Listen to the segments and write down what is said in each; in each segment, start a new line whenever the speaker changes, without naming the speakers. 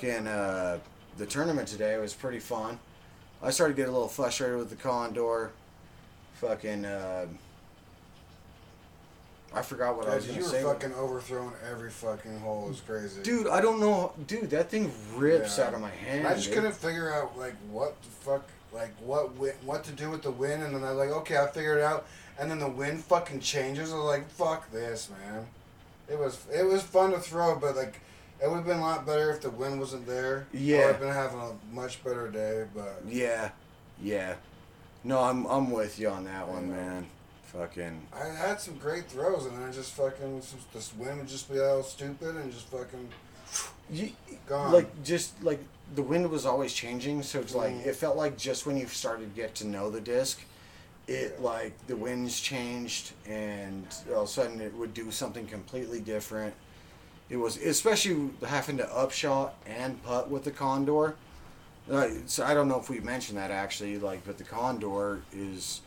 Fucking uh, the tournament today was pretty fun. I started to get a little frustrated with the Condor. Fucking, uh, I forgot what I was gonna
you were
say.
fucking overthrowing every fucking hole. It was crazy.
Dude, I don't know. Dude, that thing rips
Yeah.
out of my hand.
I just
dude.
couldn't figure out like what the fuck, like what wi- what to do with the wind, and then I was like, okay, I figured it out, and then the wind fucking changes. I was like, fuck this, man. It was it was fun to throw, but like it would have been a lot better if the wind wasn't there.
Yeah.
I've been having a much better day, but
Yeah, yeah. No, I'm I'm with you on that one, man. Fucking.
I had some great throws, and then I just fucking this wind would just be all stupid and just fucking
You,
gone.
like just like the wind was always changing, so it's like
Mhm.
it felt like just when you started to get to know the disc, it
Yeah.
like the winds changed, and all of a sudden it would do something completely different. It was especially having to upshot and putt with the Condor. Uh, so I don't know if we mentioned that actually, like, but the Condor is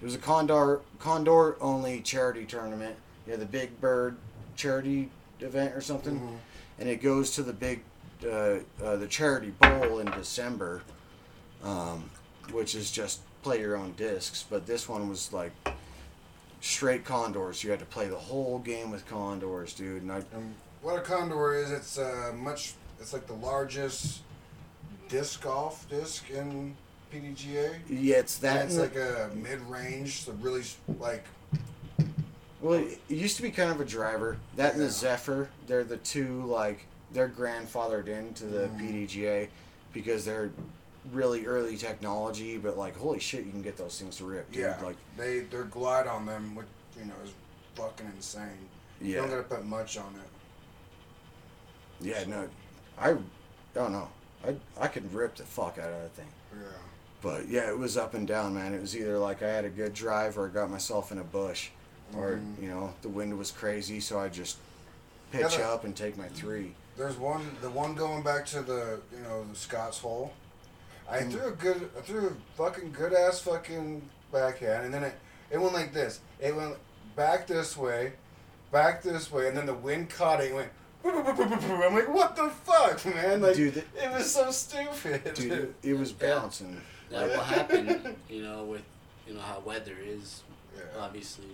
it was a Condor Condor only charity tournament. Yeah, the Big Bird charity event or something
Mhm.
and it goes to the big uh, uh, the charity bowl in December, um, which is just play your own discs. But this one was like straight condors. You had to play the whole game with condors, dude. And I,
And what a condor is, it's uh, much. It's like the largest disc golf disc in PDGA.
yeah, it's that.
And it's like a mid-range, so really like
well, it used to be kind of a driver. That and the Zephyr, they're the two like they're grandfathered into the
Mhm.
PDGA because they're really early technology. But like, holy shit, you can get those things to rip, dude.
yeah,
Like,
they their glide on them, which you know is fucking insane.
Yeah.
You don't gotta put much on it.
Yeah, no, I don't know. I I could rip the fuck out of that thing.
Yeah.
But yeah, it was up and down, man. It was either like I had a good drive or I got myself in a bush, or
Mhm.
you know the wind was crazy, so I just pitch
Yeah,
up and take my three.
There's one, the one going back to the, you know, the Scott's hole. I
Mm.
threw a good, I threw a fucking good ass fucking backhand, and then it, it went like this. It went back this way, back this way, and then the wind caught it. and went. I'm like, what the fuck, man? Like,
Dude, th-
it was so stupid.
Dude, it, it was
Yeah.
bouncing.
That will happen, you know, with you know how weather is.
Yeah.
Obviously,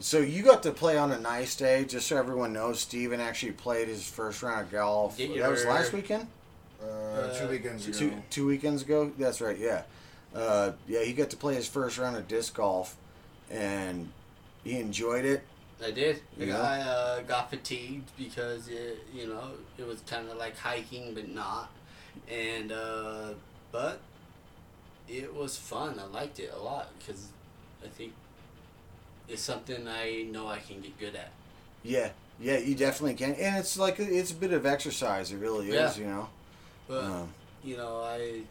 So you got to play on a nice day, just so everyone knows. Stephen actually played his first round of golf.
Get
that was
your-
last weekend.
Uh, two
Uh,
weekends ago.
two two weekends ago. That's right. Yeah, uh, yeah. He got to play his first round of disc golf, and he enjoyed it.
I did.
Yeah.
I uh, got fatigued because it, you know, it was kind of like hiking, but not. And uh, but it was fun. I liked it a lot because I think it's something I know I can get good at.
Yeah, yeah. You definitely can, and it's like it's a bit of exercise. It really is.
Yeah.
You know.
But
Um,
you know, I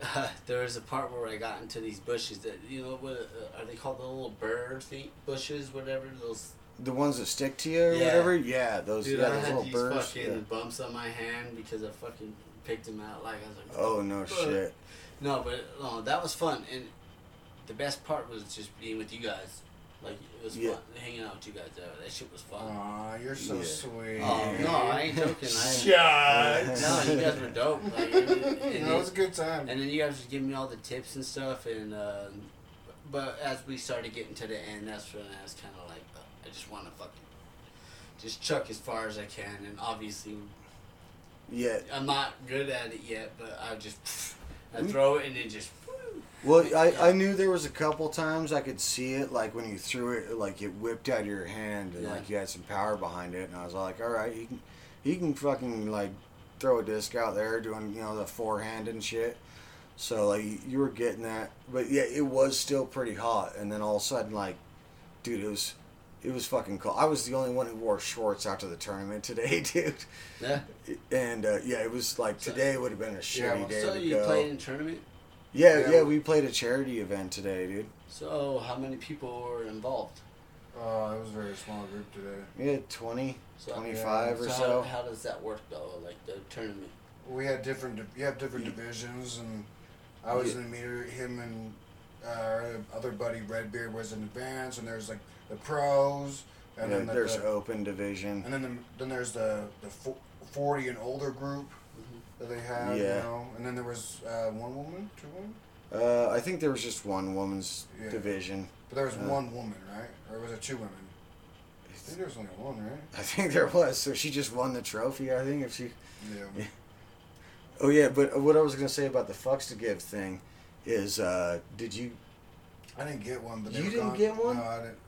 there was a part where I got into these bushes that you know what uh, are they called the little bird thing bushes whatever those
the ones that stick to you or
Yeah.
whatever. Yeah, those.
dude
yeah,
I
those
had these
birds.
fucking
yeah.
bumps on my hand because I fucking picked them out like I was like
Oh no
fuck.
shit.
no but no that was fun and the best part was just being with you guys like it was
Yeah.
fun hanging out with you guys there that shit was fun
Aw, you're so
Yeah.
sweet.
oh no I ain't joking I
Shut.
no you guys were dope like, and, and
You
then-
it was a good time.
And then you guys were giving me all the tips and stuff, and uh, but as we started getting to the end, that's when I was kind of like, uh, I just want to fucking just chuck as far as I can, and obviously
Yeah.
I'm not good at it yet, but I just I throw it and then just
Well, I, I knew there was a couple times I could see it, like when you threw it, like it whipped out of your hand, and
Yeah.
like you had some power behind it, and I was like, all right, he can, he can fucking like throw a disc out there doing you know the forehand and shit. So like you were getting that, but yeah, it was still pretty hot, and then all of a sudden like, dude, it was. It was fucking cool. I was the only one who wore shorts out to the tournament today, dude.
yeah.
And uh, yeah, it was like today would have been a shitty
well,
day
So
to
you
go.
played in tournament.
Yeah,
Yeah,
yeah,
we-
we played a charity event today, dude.
So how many people were involved?
Oh, it was a very small group today.
We had 20,
So,
25 or
so
so.
how, how does that work though? Like the tournament.
We had different. di- You have different
Ye-
divisions, and I was
Yeah.
in the meter. Him and uh, our other buddy Redbeard was in advance, and there's like the pros, And
Yeah,
then the,
there's
the-
open division.
and then the, then there's the the forty and older group that they have. You
Yeah.
know, and then there was uh, one woman, two women,
Uh, I think there was just one woman's
Yeah.
division.
but there was
Uh.
one woman, right? Or was it two women? I think there was only one, right?
I think there was. So she just won the trophy. I think if she.
Yeah.
Yeah. Oh yeah, but what I was gonna say about the fucks to give thing is, uh, did you?
I didn't get one, but
You didn't
gone.
get one?
No, I didn't.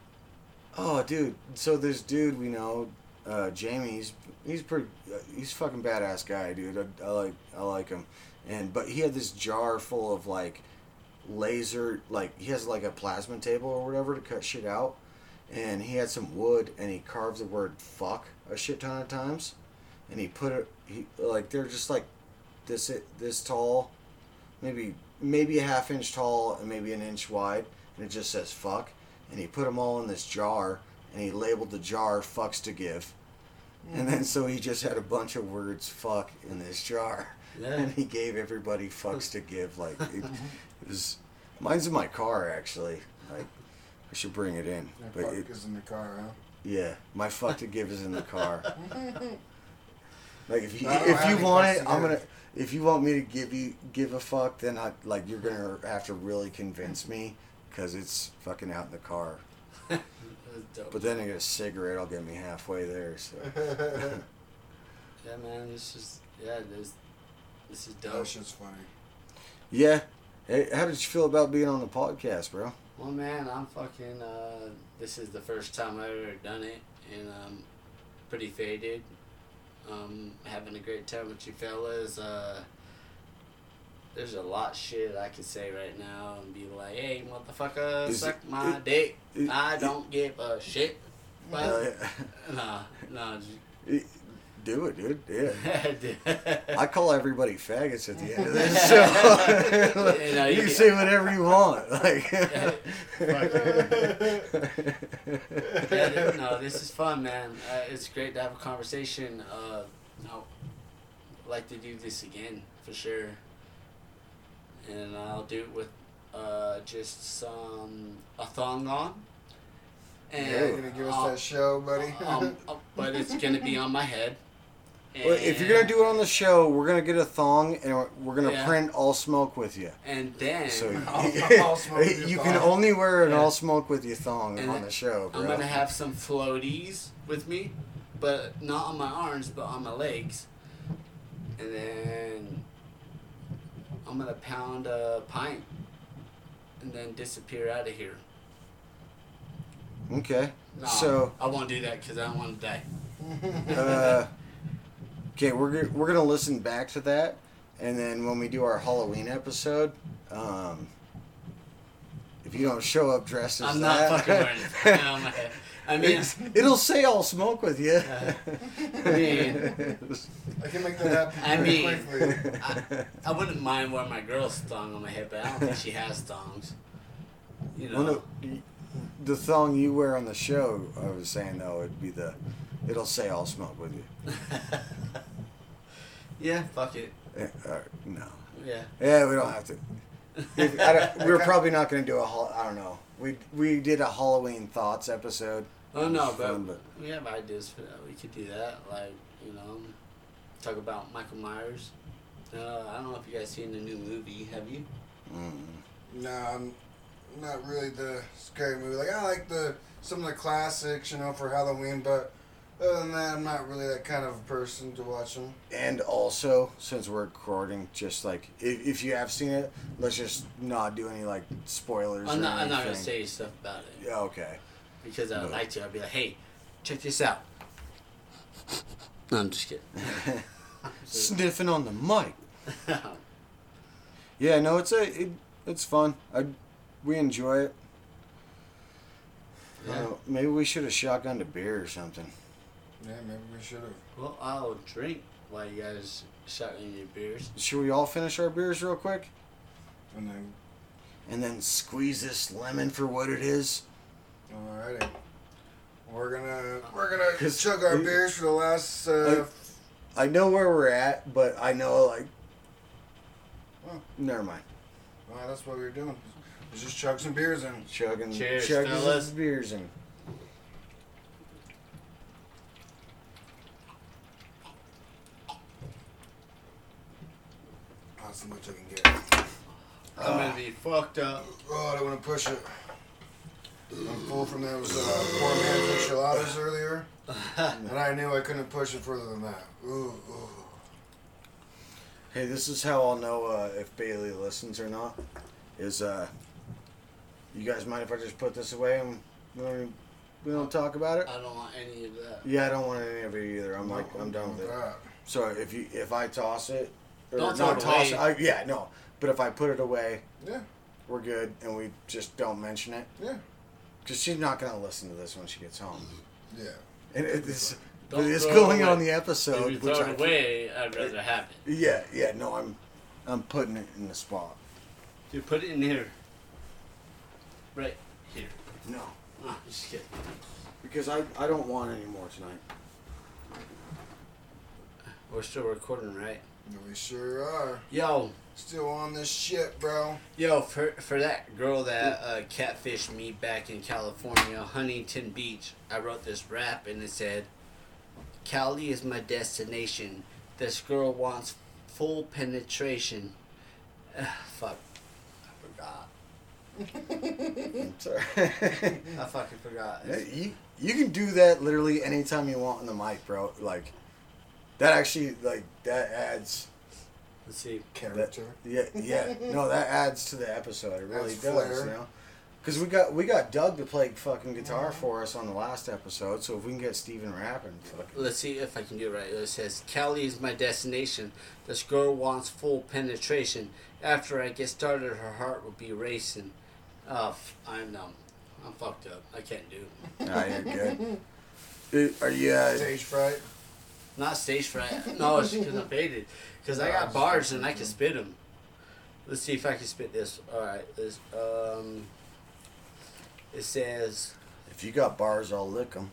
Oh, dude. So this dude we know, uh, Jamie's. He's pretty. Uh, he's a fucking badass guy, dude. I, I like. I like him. And but he had this jar full of like laser. Like he has like a plasma table or whatever to cut shit out. And he had some wood, and he carved the word "fuck" a shit ton of times. And he put it. He like they're just like this this tall, maybe maybe a half inch tall and maybe an inch wide, and it just says "fuck." And he put them all in this jar, and he labeled the jar "fucks to give." And then so he just had a bunch of words "fuck" in this jar,
Yeah.
and he gave everybody "fucks to give." Like it, it was, mine's in my car actually. Like I should bring it in,
Yeah,
but
fuck
it,
is in the car, huh?
yeah, my fuck to give is in the car. Like if you
I
if you want it,
to
I'm gonna. If you want me to give you give a fuck, then I like you're gonna have to really convince me because it's fucking out in the car.
That's dope.
But then I get a cigarette, I'll get me halfway there. So
yeah, man, this is yeah, this this is dope.
that shit's funny.
yeah. Hey, how did you feel about being on the podcast, bro?
Well, man, I'm fucking. Uh, this is the first time I've ever done it, and I'm pretty faded. Um, having a great time with you fellas. Uh, there's a lot shit I could say right now and be like, "Hey, motherfucker,
Is
suck
it-
my
it-
dick."
it-
I don't give a shit.
Uh,
But nah, nah.
it- do it, dude. Yeah. I call everybody faggots at the end of this, so
You know,
you
you
say whatever you want. Like,
yeah, no, this is fun, man. Uh, it's great to have a conversation. Uh, I'd like to do this again for sure, and I'll do it with uh, just some a thong on. And
Yeah, you gonna give us
I'll-
that show, buddy?
um, uh, but it's gonna be on my head.
Well, if you're gonna do it on the show, we're gonna get a thong and we're, we're gonna
Yeah.
print all smoke with you.
and then
So
All- all smoke with
you can only wear an
Yeah.
all smoke with you thong
And
on the show, bro.
I'm gonna have some floaties with me, but not on my arms, but on my legs. And then I'm gonna pound a pint and then disappear out of here.
okay.
No,
So,
I won't do that because I don't want to die.
uh, okay, we're we're gonna listen back to that, and then when we do our Halloween episode, um, if you don't show up dressed as
I'm
that,
not fucking wearing it on my head. I mean,
it's- it'll say I'll smoke with you.
I mean-
I can make that happen
I
pretty
mean-
quickly.
I, I wouldn't mind wearing my girl's thong on my head, but I don't think she has thongs. You know.
Well, no, the thong you wear on the show, I was saying though, it'd be the, it'll say I'll smoke with you.
yeah, fuck it.
Eh, uh, no.
Yeah.
Yeah, we don't have to. If, I don't, we're probably not going to do a. hol- I don't know. We we did a Halloween thoughts episode.
Oh no, but,
Fun, but-
we have ideas for that. We could do that, like you know, talk about Michael Myers. Uh, I don't know if you guys seen the new movie. Have you?
Mm.
No, I'm not really the scary movie. Like I like the some of the classics, you know, for Halloween, but other than that, I'm not really that kind of person to watch them.
And also, since we're recording, just like if, if you have seen it, let's just not do any like spoilers.
I'm
or
not. I'm not gonna say stuff about it
Yeah, okay.
because I would
No.
like to. I'd be like, hey, check this out. No, I'm just kidding.
Sniffing on the mic. Yeah, no, it's a it, it's fun. I we enjoy it.
Yeah.
Uh, maybe we should have shotgunned a beer or something.
Yeah, maybe we should have.
well, I'll drink while you guys shot in your beers.
Should we all finish our beers real quick?
And then,
And then squeeze this lemon for what it is?
alrighty. We're gonna we're gonna
'Cause
chug our
we-
beers for the last. Uh,
I know where we're at, but I know, like.
Oh.
Never mind.
well, that's what we were doing. Let's just chug some beers in.
Chugging,
Cheers,
chugging
fellas.
these beers and
That's as much I can get.
I'm gonna be fucked up.
Oh, I don't want to push it. I'm full from those uh, poor man's enchiladas earlier, and I knew I couldn't push it further than that. Ooh, ooh.
Hey, this is how I'll know uh, if Bailey listens or not. Is uh, you guys mind if I just put this away and we don't, we don't talk about it?
I don't want any of that.
Yeah, I don't want any of it either. I'm like, I'm done with it. So if you if I toss it, or
Don't
not
throw it
toss
away.
it, I, yeah, no. But if I put it away,
Yeah,
we're good, and we just don't mention it
yeah,
because she's not gonna listen to this when she gets home.
yeah.
And it is,
Don't
it's
throw it
going
away.
on the
If
episode,
you
which
throw
I
it away, I'd rather have it.
yeah, yeah. No, I'm I'm putting it in the spot.
You put it in here. Right here.
No,
Oh, just kidding.
because I I don't want any more tonight.
We're still recording, right?
We sure are.
Yo,
Still on this shit, bro.
yo, for for that girl that uh, catfished me back in California, Huntington Beach, I wrote this rap and it said, "Cali is my destination. This girl wants full penetration." Ugh, fuck, I forgot.
I'm sorry.
I fucking forgot.
You you can do that literally anytime you want on the mic, bro. Like that actually like that adds
Let's see.
Character.
yeah yeah no that adds to the episode. It really
Adds
does,
flair.
you know. Because we got we got Doug to play fucking guitar for us on the last episode, so if we can get Stephen rapping, fucking
Let's see if I can do it right. It says, Cali is my destination. This girl wants full penetration. After I get started, her heart will be racing. Oh, f- I'm numb. I'm fucked up. I can't do it.
nah, you're good. Dude, Are you? Uh,
Stage fright.
Not stage fright. No, it's because I'm faded. Because I got bars and I can spit them. Let's see if I can spit this. Alright. This, um, it says,
if you got bars, I'll lick them.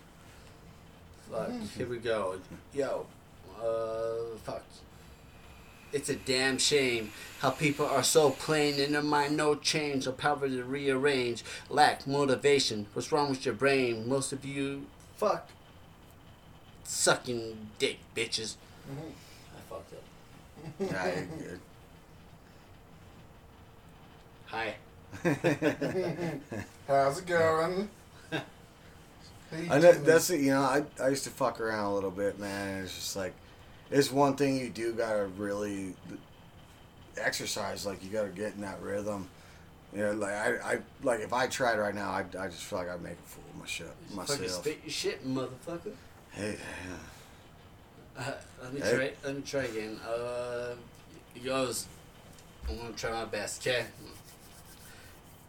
Fuck. Here we go. Yo. Uh. Fuck. It's a damn shame how people are so plain in their mind, no change, no power to rearrange, lack motivation. What's wrong with your brain? Most of you, fuck, sucking dick, bitches. Mm-hmm. I fucked up.
Nah, you're
Hi.
How's it going?
I know that's it. You know, I I used to fuck around a little bit, man. It's just like, it's one thing you do gotta really exercise. Like you gotta get in that rhythm. You know, like I, I like if I tried right now, I, I just feel like I'd make a fool of my shit,
Fucking
myself.
spit your shit, motherfucker.
Hey,
Uh, let me
Hey.
try. Let me try again. Uh, goes. I'm gonna try my best. Okay.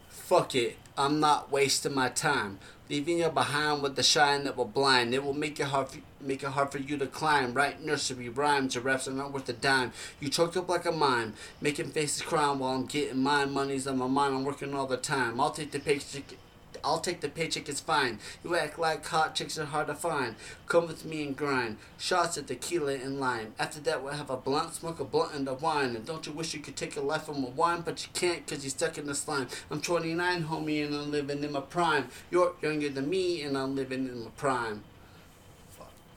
Fuck it. I'm not wasting my time. Leaving you behind with the shine that will blind. It will make it hard. For, make it hard for you to climb. Right nursery rhymes or raps are not worth a dime. You choked up like a mime, making faces crying while I'm getting mine. Money's on my mind. I'm working all the time. I'll take the paycheck. I'll take the paycheck, it's fine. You act like hot chicks are hard to find. Come with me and grind. Shots of tequila and lime. After that, we'll have a blunt, smoke a blunt and a wine. And don't you wish you could take a life from a wine, but you can't because you're stuck in the slime. I'm 29, homie, and I'm living in my prime. You're younger than me, and I'm living in my prime.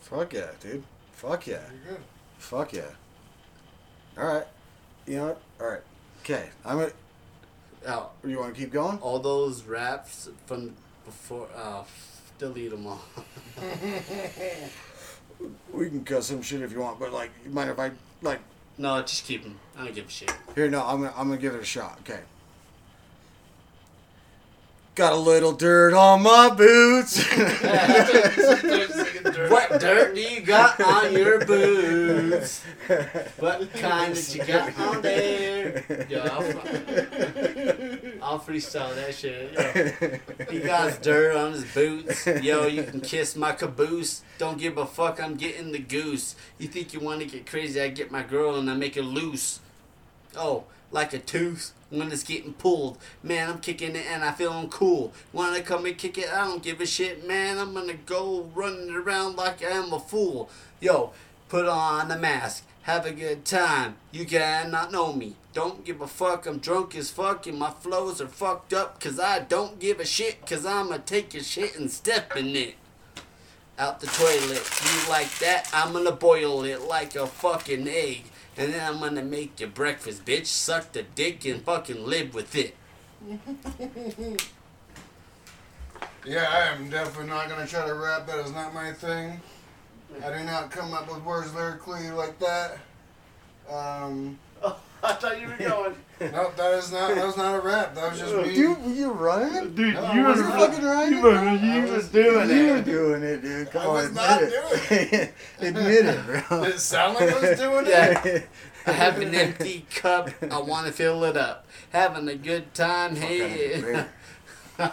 fuck yeah, dude. Fuck yeah.
Good.
Fuck yeah. All right. You know what? All right. Okay. I'm gonna.
Oh,
You want to keep going?
all those raps from before, uh, delete them all.
We can cut some shit if you want, but like, you mind if I like?
no, just keep them. I don't give a shit.
Here, no, I'm gonna, I'm gonna give it a shot. Okay. Got a little dirt on my boots.
what dirt do you got on your boots? What kind that you got on there? Yo, I'll, I'll freestyle that shit. Yo. He got dirt on his boots. Yo, you can kiss my caboose. Don't give a fuck, I'm getting the goose. You think you want to get crazy? I get my girl and I make her loose. Oh, like a tooth when it's getting pulled. Man, I'm kicking it and I feeling cool. Wanna come and kick it? I don't give a shit, man. I'm gonna go running around like I am a fool. Yo, put on the mask. Have a good time. You cannot know me. Don't give a fuck. I'm drunk as fuck and my flows are fucked up. Cause I don't give a shit. Cause I'ma take your shit and step in it out the toilet. You like that? I'm gonna boil it like a fucking egg. And then I'm gonna make you breakfast, bitch. Suck the dick and fucking live with it.
Yeah, I am definitely not gonna try to rap. That is not my thing. I do not come up with words lyrically like that. Um,
I thought you were going.
nope, that is not. That was not a rap. That was just me.
Dude, you running?
Dude,
No,
you
were
was
wasn't
fucking right.
You were,
I
you
was
was doing
You were doing it, dude. Come
I
on,
was
admit
not
it. admit it, bro.
Did it sound like I was doing it?
Yeah. I have an empty cup. I want to fill it up. Having a good time. Hey. I'm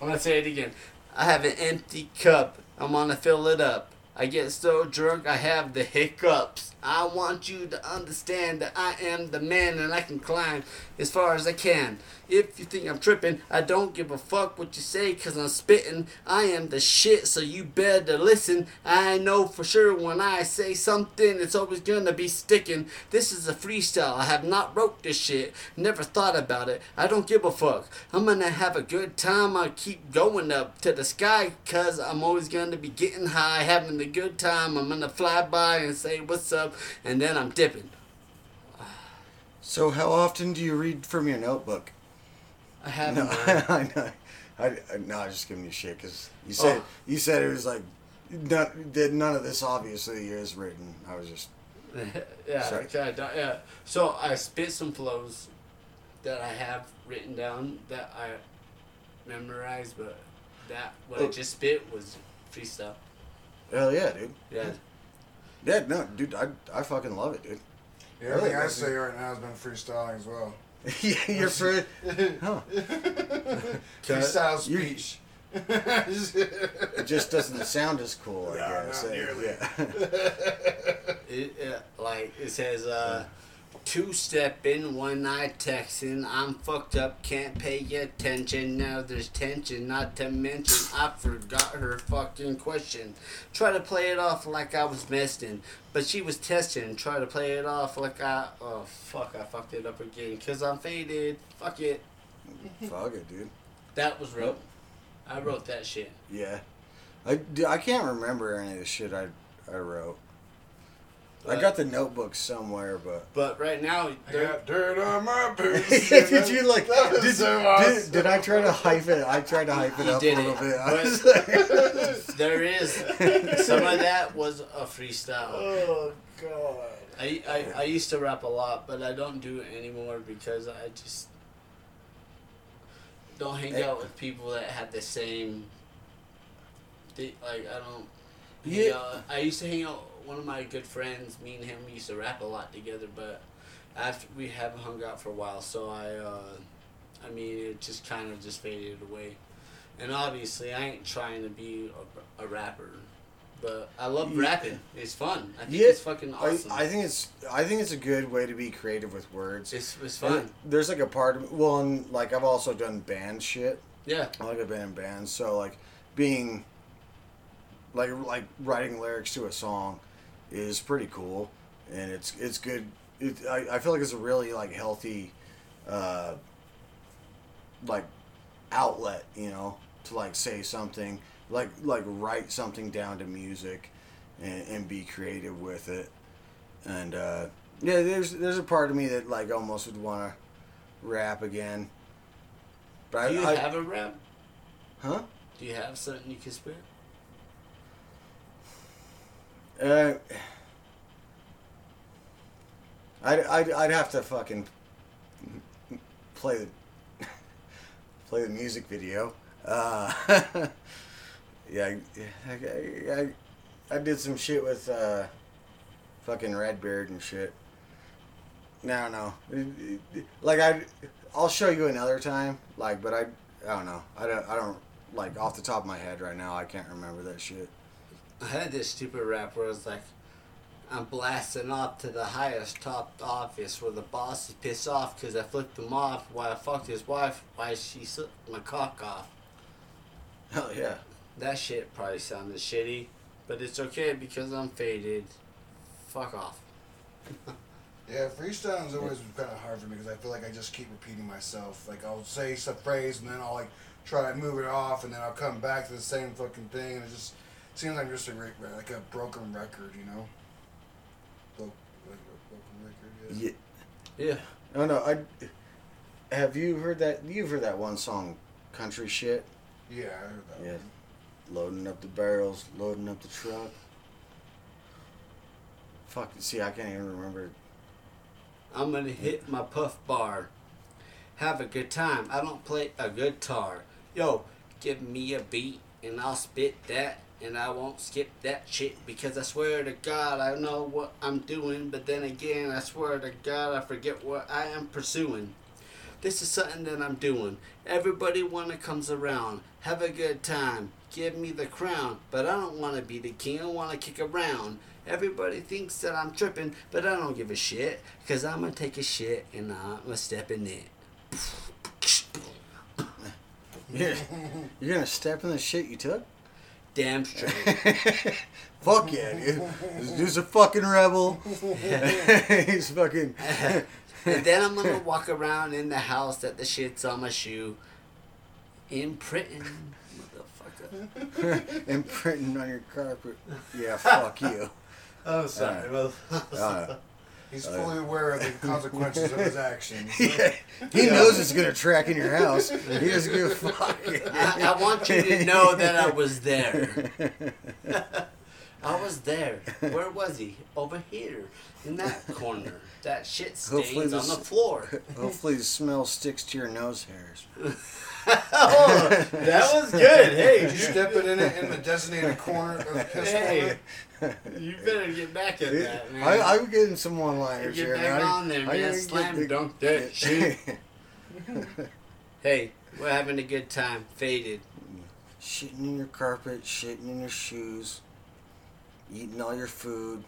gonna say it again. I have an empty cup. I want to fill it up. I get so drunk I have the hiccups. I want you to understand that I am the man and I can climb as far as I can. If you think I'm tripping, I don't give a fuck what you say cause I'm spitting. I am the shit so you better listen. I know for sure when I say something it's always gonna be sticking. This is a freestyle. I have not wrote this shit. Never thought about it. I don't give a fuck. I'm gonna have a good time. I keep going up to the sky cause I'm always gonna be getting high, having a good time. I'm gonna fly by and say what's up and then I'm dipping.
So, how often do you read from your notebook?
I haven't.
No. I know. I, I, no, I'm just giving you shit because you said
Oh.
you said it was like none, that none of this obviously is written. I was just
yeah, okay, yeah. So I spit some flows that I have written down that I memorized, but that what I
Oh.
just spit was freestyle.
hell yeah, dude.
Yeah.
Yeah, no, dude, I, I fucking love it, dude.
Yeah, everything I say right now has been freestyling as well.
yeah, you're for huh?
Freestyle
You-
speech.
It just doesn't sound as cool, I
No,
guess.
not nearly.
Yeah.
It, uh, like it says, uh, two step in, one night texting. I'm fucked up, can't pay attention. Now there's tension, not to mention I forgot her fucking question. Try to play it off like I was messing, but she was testing. Try to play it off like I. Oh fuck, I fucked it up again. Cause I'm faded. Fuck it.
Fuck it, dude.
That was wrote. I wrote that shit.
Yeah, I, I can't remember any of the shit I I wrote. I got the notebook somewhere, but
But right now,
I got dirt on my boots.
did you like?
That was
Did,
so
did,
awesome.
did I try to hype it? I tried to hype it
You
up
did
a little
it,
bit. I
but-
was like-
there is some of that was a freestyle.
Oh god.
I, I, I used to rap a lot, but I don't do it anymore because I just don't hang
Hey.
out with people that have the same. They, like I don't.
Yeah.
Yeah. I used to hang out. One of my good friends, me and him, we used to rap a lot together, but after we haven't hung out for a while, so I, uh, I mean, it just kind of just faded away. And obviously, I ain't trying to be a, a rapper, but I love
Yeah.
rapping. It's fun. I think
Yeah,
it's fucking awesome.
I think it's I think it's a good way to be creative with words.
It's it's
And
fun.
There's like a part of well, and like I've also done band shit.
Yeah.
I like a band bands, so like being like like writing lyrics to a song is pretty cool, and it's it's good. It, I, I feel like it's a really like healthy, uh, like outlet, you know, to like say something, like like write something down to music, and, and be creative with it, and uh, yeah, there's there's a part of me that like almost would want to rap again. But
Do you
I, I,
have a rap?
huh?
Do you have something you can spit?
Uh, I'd, I'd, I'd have to fucking play the play the music video. Uh, yeah, I, I, I, did some shit with uh, fucking Redbeard and shit. No, no, like I, I'll show you another time. Like, but I, I don't know. I don't, I don't like off the top of my head right now. I can't remember that shit.
I had this stupid rap where it's like, I'm blasting off to the highest top office where the boss is pissed off because I flipped him off while I fucked his wife while she sucked my cock off.
Hell yeah.
That shit probably sounded shitty, but it's okay because I'm faded. Fuck off.
Yeah, freestyling's always been kind of hard for me because I feel like I just keep repeating myself. Like I'll say some phrase and then I'll like try to move it off and then I'll come back to the same fucking thing and it just seems like just a re- like a broken record, you know. So Like a record, yeah.
Yeah.
Yeah.
Oh no, I. Have you heard that? You've heard that one song, "Country Shit."
Yeah, I heard that.
Yeah.
one.
Loading up the barrels, loading up the truck. Fuck. See, I can't even remember.
I'm gonna hit my puff bar. Have a good time. I don't play a guitar. Yo, give me a beat and I'll spit that and I won't skip that shit because I swear to God I know what I'm doing, but then again I swear to God I forget what I am pursuing. This is something that I'm doing. Everybody wanna comes around, have a good time, give me the crown, but I don't wanna be the king. I wanna kick around. Everybody thinks that I'm tripping, but I don't give a shit, cause I'm gonna take a shit and I'm gonna step in it.
You're, you're gonna step in the shit you took?
Damn straight.
Fuck yeah, dude. This dude's a fucking rebel. He's fucking.
and then I'm gonna walk around in the house that the shit's on my shoe. Imprinting, motherfucker.
imprinting on your carpet. Yeah, fuck you.
Oh,
sorry.
Well,
Uh,
He's
yeah.
fully aware of the consequences of his actions.
yeah, he knows it's gonna track in your house. He doesn't give a fuck.
I, I want you to know that I was there. I was there. Where was he? Over here, in that corner. That shit
Hopefully
stains on the floor.
Hopefully, the smell sticks to your nose hairs.
oh, that was good. Hey,
Did you step it in it in the designated corner of the piss
Hey. You better get back at that, man.
I, I'm getting some one-liners
Get back
man.
on there,
I
man.
gotta
Slam
get-
dunk that shit. Hey, we're having a good time. Faded.
Shitting in your carpet, shitting in your shoes, eating all your food,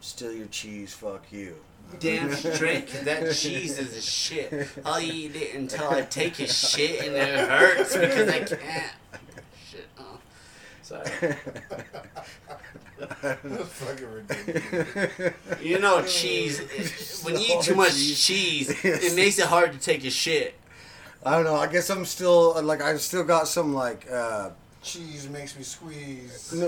steal your cheese. Fuck you.
Damn straight, 'cause that cheese is a shit. I'll eat it until I take a shit and it hurts because I can't. Shit. Oh. Sorry.
That's fucking ridiculous.
You know, cheese. when you eat too much cheese,
Yes.
it makes it hard to take a shit.
I don't know. I guess I'm still like I've still got some like. uh
Cheese makes me squeeze.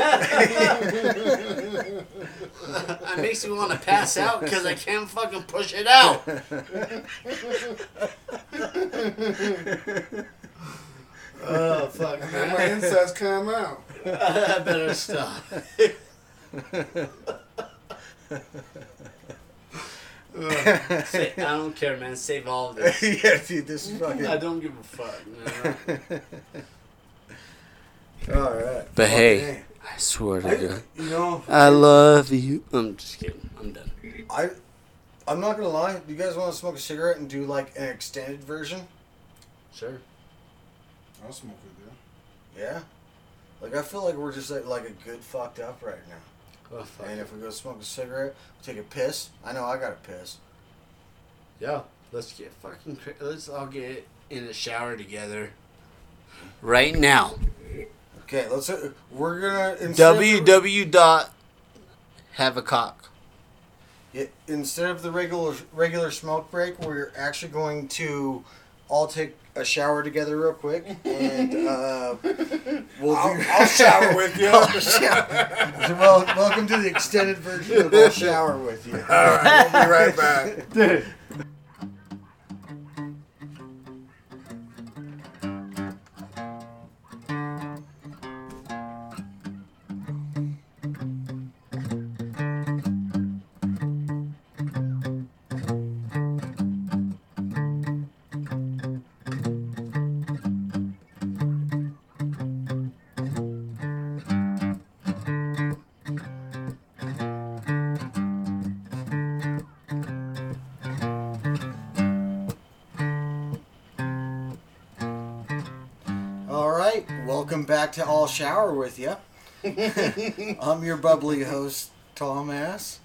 It makes me want to pass out because I can't fucking push it out. Oh fuck,
And my insides come out.
I better stop. Say, I don't care, man. Save all of this.
yeah, dude, this is fucking.
I don't give a fuck, man.
All right.
But hey,
Hey,
I swear to
I,
God,
you know,
I love you. I'm just kidding. I'm done.
I, I'm not gonna lie. Do you guys want to smoke a cigarette and do like an extended version?
Sure.
I'll smoke with you.
Yeah. Like I feel like we're just like, like a good fucked up right now.
Oh.
And if we go smoke a cigarette, take a piss. I know I got a piss.
Yeah, let's get fucking. Let's all get in a shower together. Right now.
Okay, let's. Uh, we're gonna
www dot have a cock.
Yeah, instead of the regular regular smoke break, we're actually going to all take a shower together real quick, and uh, we'll
I'll,
do.
I'll shower with you.
I'll shower. well, welcome to the extended version of I'll shower with you.
All right, we'll be right back.
All welcome back to I'll shower with you. I'm your bubbly host, Tom Ass.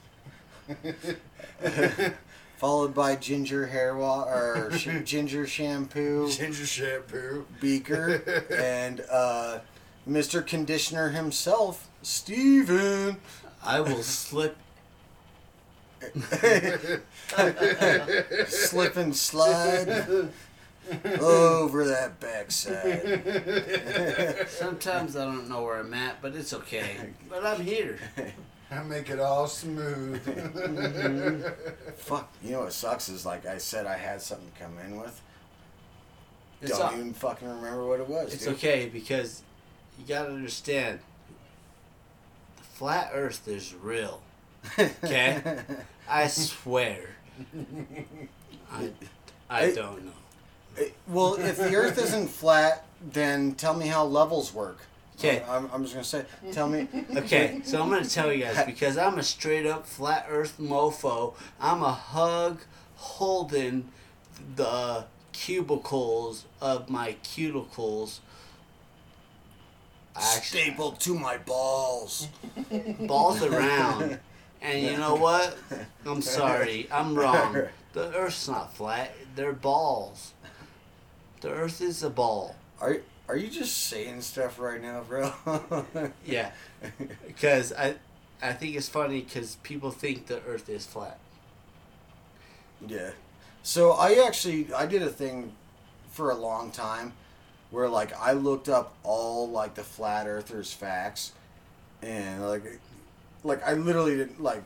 Followed by ginger hair wa- or sh- ginger shampoo.
Ginger shampoo.
Beaker and uh, Mr. Conditioner himself, Stephen.
I will slip.
Slip and slide over that backside.
Sometimes I don't know where I'm at, but it's okay. But I'm here.
I make it all smooth. Mm-hmm.
Fuck. You know what sucks is like I said I had something to come in with.
It's
Don't
all-
even fucking remember what it was.
It's
dude.
okay because you gotta understand the flat Earth is real. Okay. I swear. I, I don't know.
It- well, if the Earth isn't flat, then tell me how levels work.
'Kay.
I'm, I'm just gonna say, tell me.
Okay, so I'm gonna tell you guys because I'm a straight up flat Earth mofo. I'm a hug holding the cubicles of my cuticles. Actually-
Stapled to my balls.
balls around. And you know what? I'm sorry. I'm wrong. The Earth's not flat. They're balls. The Earth is a ball.
Are are you just saying stuff right now, bro?
Yeah. Because I, I think it's funny because people think the Earth is flat.
Yeah. So I actually I did a thing for a long time where like I looked up all like the flat earthers facts and like like I literally didn't like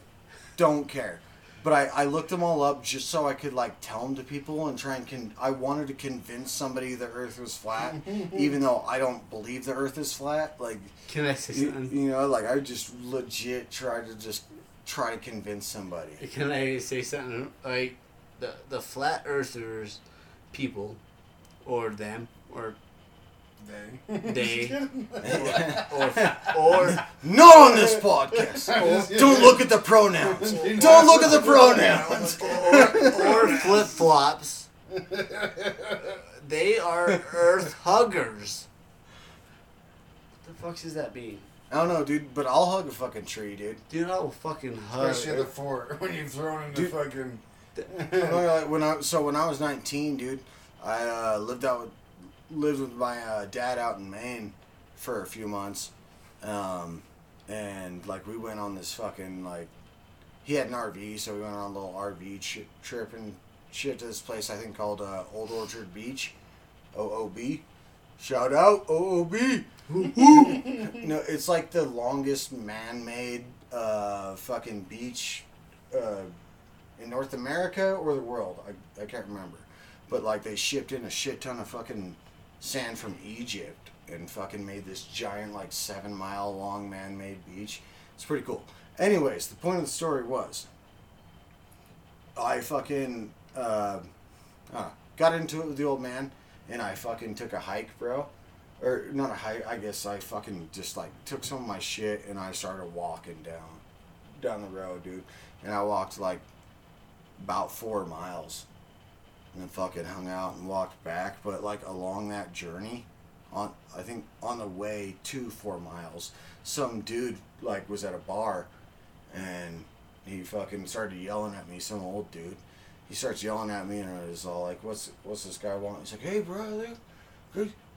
don't care. But I, I looked them all up just so I could like tell them to people and try and con- I wanted to convince somebody the earth was flat even though I don't believe the earth is flat like
Can I say
you,
something?
you know like I just legit tried to just try to convince somebody.
Can I say something? Like the the flat Earthers, people, or them, or
They.
They. or or
Not on this podcast. Don't look at the pronouns. Don't look at the pronouns.
or, or flip flops. They are Earth huggers. What the fuck does that mean?
I don't know, dude, but I'll hug a fucking tree, dude.
Dude, I will fucking hug.
Especially the fort when you've thrown in the
Dude.
fucking.
Like, when I so when I was 19, dude, I uh, lived out with lived with my uh, dad out in Maine for a few months, um, and like we went on this fucking like he had an RV, so we went on a little RV trip and shit to this place I think called uh, Old Orchard Beach, OOB. Shout out OOB. no, it's like the longest man-made uh, fucking beach uh, in North America or the world. I, I can't remember. But like they shipped in a shit ton of fucking sand from Egypt and fucking made this giant like seven mile long man made beach. It's pretty cool. Anyways, the point of the story was I fucking uh, uh, got into it with the old man and I fucking took a hike, bro. Or not a hike, I guess I fucking just like took some of my shit and I started walking down down the road, dude. And I walked like about four miles and then fucking hung out and walked back. But like along that journey, on I think on the way to four miles, some dude like was at a bar and he fucking started yelling at me, some old dude. He starts yelling at me and I was all like, What's what's this guy want? He's like, Hey brother,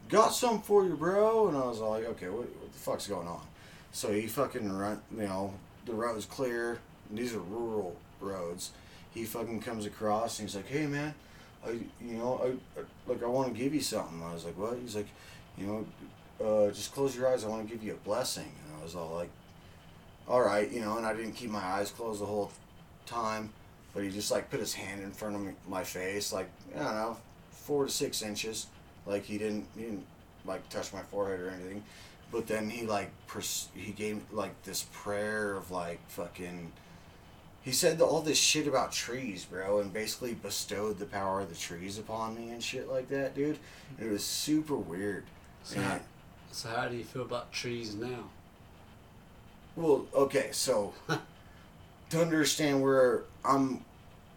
got something for you, bro and I was all like, Okay, what, what the fuck's going on? So he fucking run you know, the road's clear. These are rural roads. He fucking comes across and he's like, "Hey man, I you know I, I like I want to give you something." I was like, "What?" He's like, "You know, uh, just close your eyes. I want to give you a blessing." And I was all like, "All right," you know. And I didn't keep my eyes closed the whole time, but he just like put his hand in front of me, my face, like I don't know, four to six inches. Like he didn't he didn't like touch my forehead or anything. But then he like pers- he gave like this prayer of like fucking. He said all this shit about trees, bro, and basically bestowed the power of the trees upon me and shit like that, dude. It was super weird.
So how, so how do you feel about trees now?
Well, okay, so to understand where I'm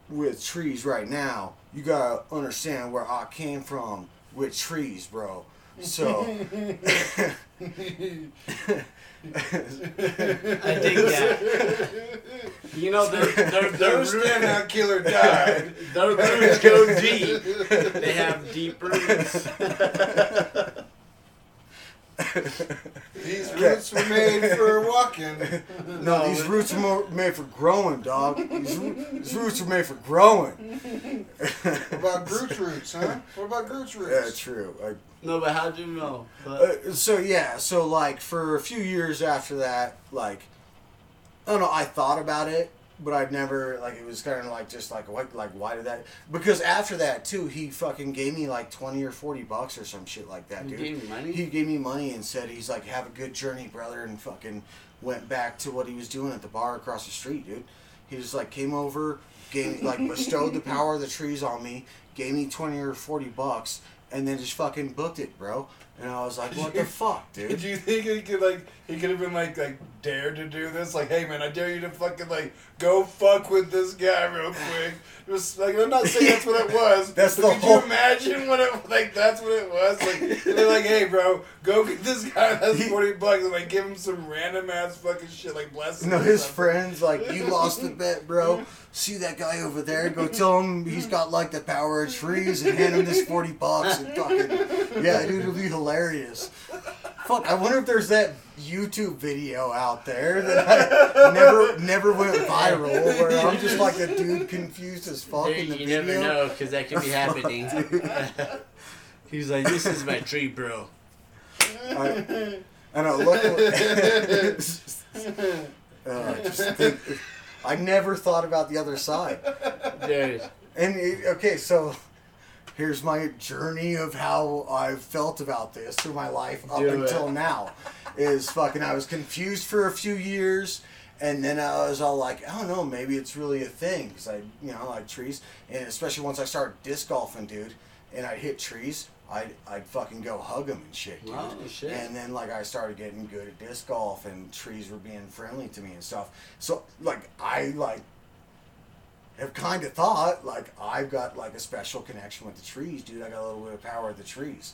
with trees right now, you gotta understand where I came from with trees, bro. So.
I dig that. You know, their their their,
Those
root,
standout killer died.
their roots go deep. They have deep roots.
These roots were made for walking.
No, these roots are more made for growing, dog. These, these roots are made for growing.
What about Groot's roots, huh? What about Groot's roots?
Yeah, true. I,
No, but how do you know? But
Uh, so yeah, so like for a few years after that, like I don't know. I thought about it, but I'd never like. It was kind of like just like what, like why did that? Because after that too, he fucking gave me like twenty or forty bucks or some shit like that, dude.
He
dude.
gave you money?
He gave me money and said he's like, "Have a good journey, brother," and fucking went back to what he was doing at the bar across the street, dude. He just like came over, gave like bestowed the power of the trees on me, gave me twenty or forty bucks, and then just fucking booked it, bro. And I was like, "What the fuck, dude?"
Did you think he could like he could have been like like dared to do this? Like, hey man, I dare you to fucking like go fuck with this guy real quick. Just like I'm not saying that's what it was.
That's
but
the
could
whole-
you imagine what it like? That's what it was. Like they're like, hey bro, go get this guy that's forty bucks and like give him some random ass fucking shit like bless him.
No, his friends like you lost the bet, bro. See that guy over there? Go tell him he's got like the power of trees and hand him this forty bucks and fucking yeah, dude, it'll be hilarious. Fuck, I wonder if there's that YouTube video out there that I never never went viral where I'm just like a dude confused as fuck
There,
in the
you
video.
never know because that could be happening. He's like, "This is my tree, bro."
I, I know. Look. uh, just think, I never thought about the other side.
Dude,
And it, okay, so here's my journey of how I've felt about this through my life up
Do it.
until now. Is fucking I was confused for a few years, and then I was all like, I don't know, maybe it's really a thing because I, you know, I like trees, and especially once I started disc golfing, dude, and I hit trees. I'd, I'd fucking go hug them and shit, dude.
Oh, shit.
And then like I started getting good at disc golf, and trees were being friendly to me and stuff. So like I like have kind of thought like I've got like a special connection with the trees, dude. I got a little bit of power of the trees.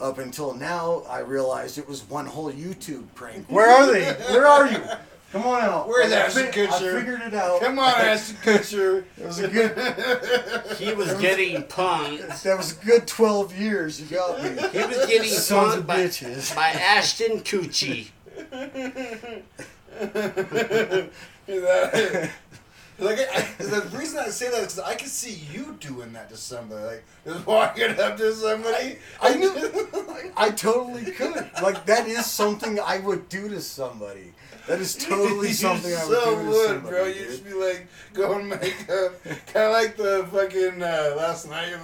Up until now, I realized it was one whole YouTube prank. Where are they? Where are you? Come on out.
Where's
I
Ashton
fi- I figured it out.
Come on, Ashton Kutcher.
It was a good.
he was getting punked.
That was a good twelve years. You got me.
He was getting
Sons
punked by,
bitches.
by Ashton Coochie.
Like I, the reason I say that is because I can see you doing that to somebody, like just walking up to somebody.
I knew. I totally could. Like that is something I would do to somebody. That is totally
You
something I would
so
do to
would,
somebody.
bro. You just be like go going make up, kind of like the fucking uh, last night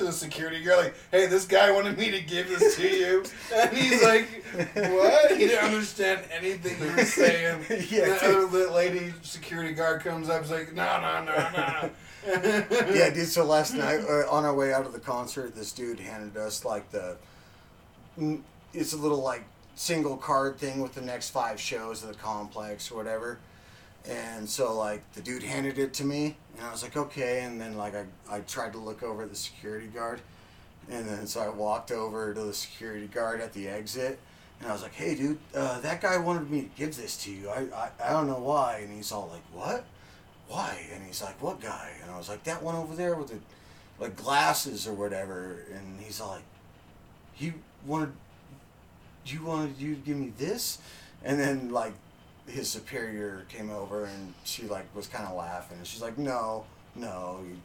to the security guard, like, "Hey, this guy wanted me to give this to you," and he's like, "What?" He didn't understand anything you were saying.
Yeah,
and the other lady security guard comes up, is like, "No, no, no, no."
yeah, dude. So last night, uh, on our way out of the concert, this dude handed us like the. It's a little like single card thing with the next five shows of the complex or whatever. And so like the dude handed it to me, and I was like, okay. And then like I I tried to look over at the security guard, and then so I walked over to the security guard at the exit. And I was like, "Hey, dude, uh, that guy wanted me to give this to you. I, I, I don't know why." And he's all like, "What? Why?" And he's like, "What guy?" And I was like, "That one over there with the like glasses or whatever." And he's all like, "He wanted you wanted you to give me this?" And then like his superior came over and she like was kind of laughing and she's like, "No, no." You,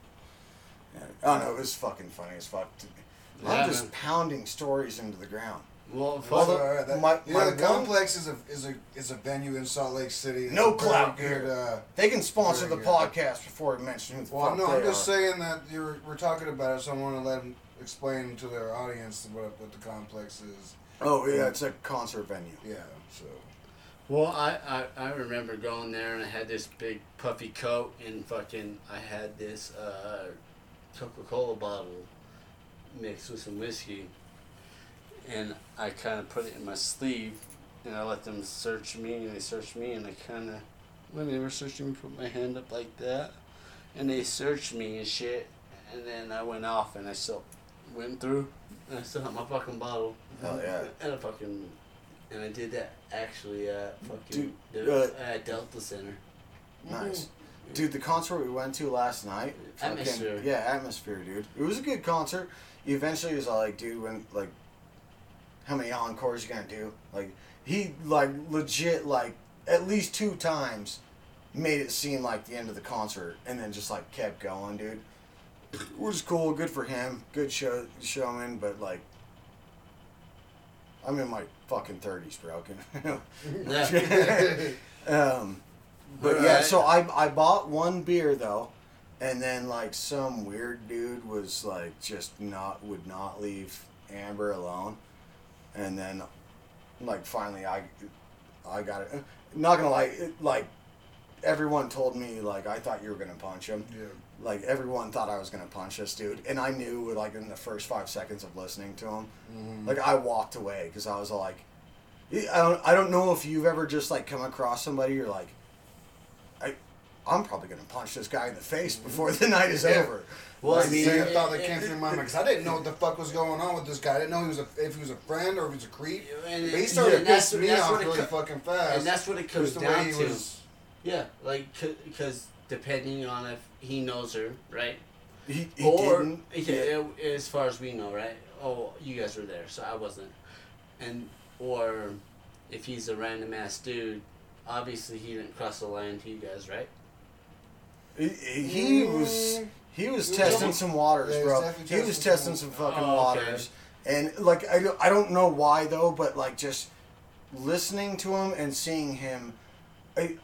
I don't know. It was fucking funny as fuck. To me.
Yeah,
I'm just
man.
pounding stories into the ground.
Well,
Well, the-
Alright, that-
my-
you know,
my
the
one-
complex is a is a is a venue in Salt Lake City.
No
a
clout
good.
here.
Uh,
They can sponsor the
good.
podcast before we mention who the
well,
fuck
no,
they
I'm just
are.
saying that you're we're talking about it, so I want to let them explain to their audience what what the complex is.
Oh yeah, it's a concert venue.
Yeah, so.
Well, I, I, I remember going there and I had this big puffy coat and fucking I had this uh, Coca Cola bottle mixed with some whiskey, and I kind of put it in my sleeve and I let them search me and they searched me and I kind of when they were searching me put my hand up like that. And they searched me and shit. And then I went off and I still went through. And I still had my fucking bottle
Hell yeah.
and a fucking, and I did that actually at fucking
Dude,
the,
uh,
at Delta Center.
Nice. Dude, the concert we went to last night. fucking-
Atmosphere.
Yeah, atmosphere, dude. It was a good concert. Eventually, he was all like, dude, when like, how many encores you gonna do? Like, he like legit like at least two times made it seem like the end of the concert, and then just like kept going, dude. Which is cool. Good for him. Good show showman, but like. I'm in my fucking thirties, bro. Can-
Yeah.
Um, but yeah, so I I bought one beer though, and then like some weird dude was like just not would not leave Amber alone, and then like finally I I got it. Not gonna lie, it, like everyone told me like I thought you were gonna punch him.
Yeah.
Like everyone thought I was gonna punch this dude, and I knew like in the first five seconds of listening to him,
Mhm.
like I walked away because I was like, I don't, I don't know if you've ever just like come across somebody you're like, I, I'm probably gonna punch this guy in the face before the night is
Yeah.
over.
Well,
That's
I
the
mean,
same
it-
thought that
it-
came through my mind because I didn't know what the fuck was going on with this guy. I didn't know he was a, if he was a friend or if he was a creep.
And,
But he started
and
to
that's-
piss me off really
co-
fucking fast.
and that's what it comes
Just the
down
way he
to.
was.
Yeah, like because depending on if he knows her, right?
He, he
or
didn't.
yeah, it- as far as we know, right? Oh, you guys were there, so I wasn't. And or if he's a random ass dude, obviously he didn't cross the line to you guys, right?
He, he was he mm-hmm. was
He was
testing some waters,
yeah, he was
bro. He was
testing
testing
some-
some fucking
Oh, okay.
waters, and like I, don't- I don't know why though, but like just listening to him and seeing him, I,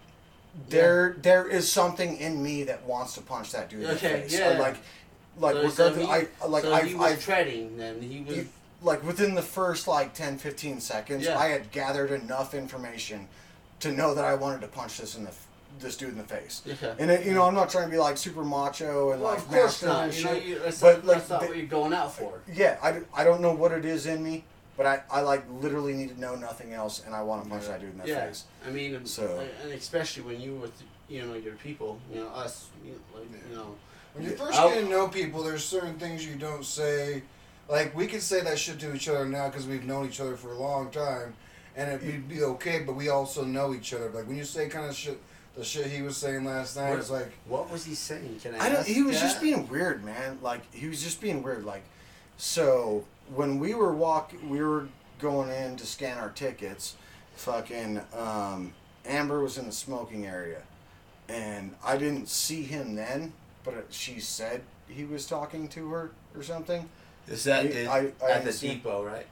there there is something in me that wants to punch that dude in
Okay,
the face.
yeah.
I, like like
so, so
regardless,
he,
I like
so
I've,
he was
I've
treading. Then he was.
he- like within the first like 10 15 seconds
Yeah.
i had gathered enough information to know that i wanted to punch this in the this dude in the face
Okay.
and it, you know i'm not trying to be like super macho and
well,
like
of course not. You know, you, that's,
but,
not,
like,
that's not what you're going out for.
yeah I, I don't know what it is in me but I, I like literally need to know nothing else and i want to punch that dude in the
Yeah,
face
I mean,
So-
and especially when you with you know your people, you know us, you know, like you know.
When you
Yeah.
first
I'll-
get to oh. know people, there's certain things you don't say. Like we could say that shit to each other now because we've known each other for a long time, and it'd be okay. But we also know each other. Like when you say kind of shit, the shit he was saying last night
What-
is like,
What was he saying? Can I?
I don't.
ask
He was
that?
just being weird, man. Like he was just being weird. Like, so when we were walk, we were going in to scan our tickets. Fucking um, Amber was in the smoking area, and I didn't see him then, but it, she said he was talking to her or something.
Is that
I-
the,
I- I
at the depot, right?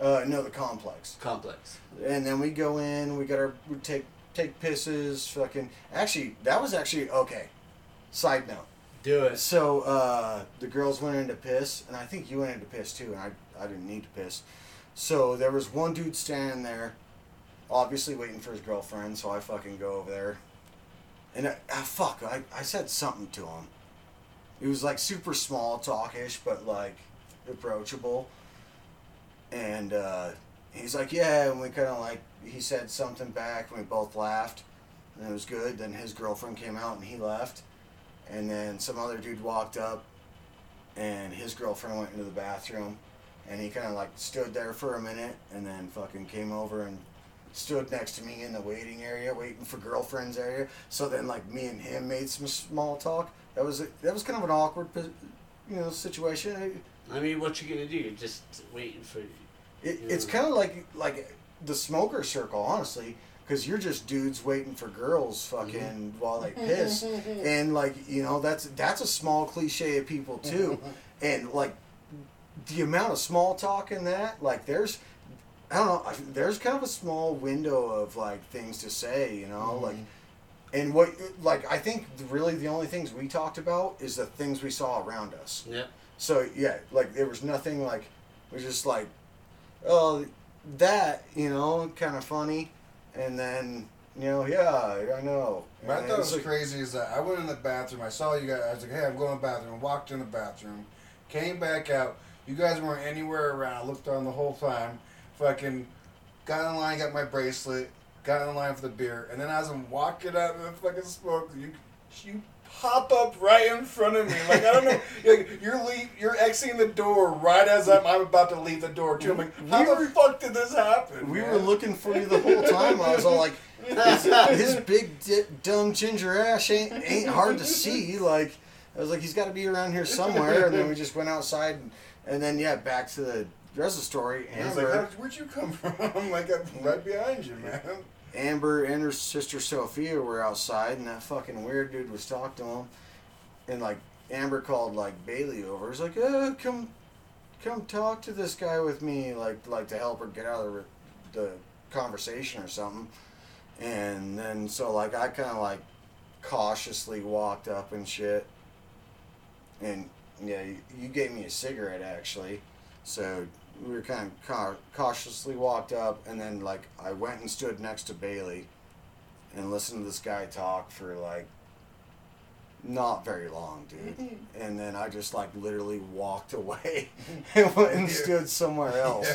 Uh, no, the complex.
Complex.
And then we go in. We got our we take take pisses. Fucking. Actually, that was actually okay. Side note.
Do it.
So uh, the girls went in to piss, and I think you went in to piss too, and I, I didn't need to piss. So there was one dude standing there, obviously waiting for his girlfriend. So I fucking go over there, and I, ah, fuck, I, I said something to him. He was like super small talkish, but like approachable. And uh, he's like, yeah, and we kind of like he said something back, and we both laughed, and it was good. Then his girlfriend came out, and he left. And then some other dude walked up, and his girlfriend went into the bathroom, and he kind of like stood there for a minute, and then fucking came over and stood next to me in the waiting area, waiting for girlfriend's area. So then like me and him made some small talk. That was a, that was kind of an awkward, you know, situation.
I mean, what you gonna do? You're just waiting for.
It, It's kind of like like the smoker circle, honestly, because you're just dudes waiting for girls, fucking mm-hmm. while they piss, and like you know that's that's a small cliche of people too, and like the amount of small talk in that, like there's. I don't know. I- There's kind of a small window of like things to say, you know, mm-hmm. like, and what, like, I think really the only things we talked about is the things we saw around us.
yeah
So yeah, like there was nothing like it was just like, oh, that you know, kind of funny, and then you know, yeah, I know.
What I thought
it's
was
like-
crazy is that I went in the bathroom. I saw you guys. I was like, "Hey, I'm going to the bathroom." Walked in the bathroom, came back out. You guys weren't anywhere around. I looked on the whole time. Fucking got in line, got my bracelet, got in line for the beer, and then as I'm walking out of the fucking smoke, you you pop up right in front of me. Like I don't know, you're you're, leave, you're exiting the door right as I'm, I'm about to leave the door too. I'm like, how
We
the
were-
fuck did this happen?
we
man?
were looking for you the whole time. I was all like, his, his big dumb ginger ass ain't ain't hard to see. Like I was like, he's got to be around here somewhere. And then we just went outside, and, and then yeah, back to the rest of the story.
And I was like, where'd you come from? I'm like, I'm right behind you, man.
Amber and her sister Sophia were outside, and that fucking weird dude was talking to them. and like Amber called like Bailey over. He's like, uh, come, come talk to this guy with me, like like to help her get out of the, the conversation or something. And then so like I kind of like cautiously walked up and shit. And yeah, you, you gave me a cigarette actually. So we were kind of ca- cautiously walked up and then like I went and stood next to Bailey and listened to this guy talk for like not very long, dude. Mm-hmm. and then I just like literally walked away and went and
Yeah.
stood somewhere else.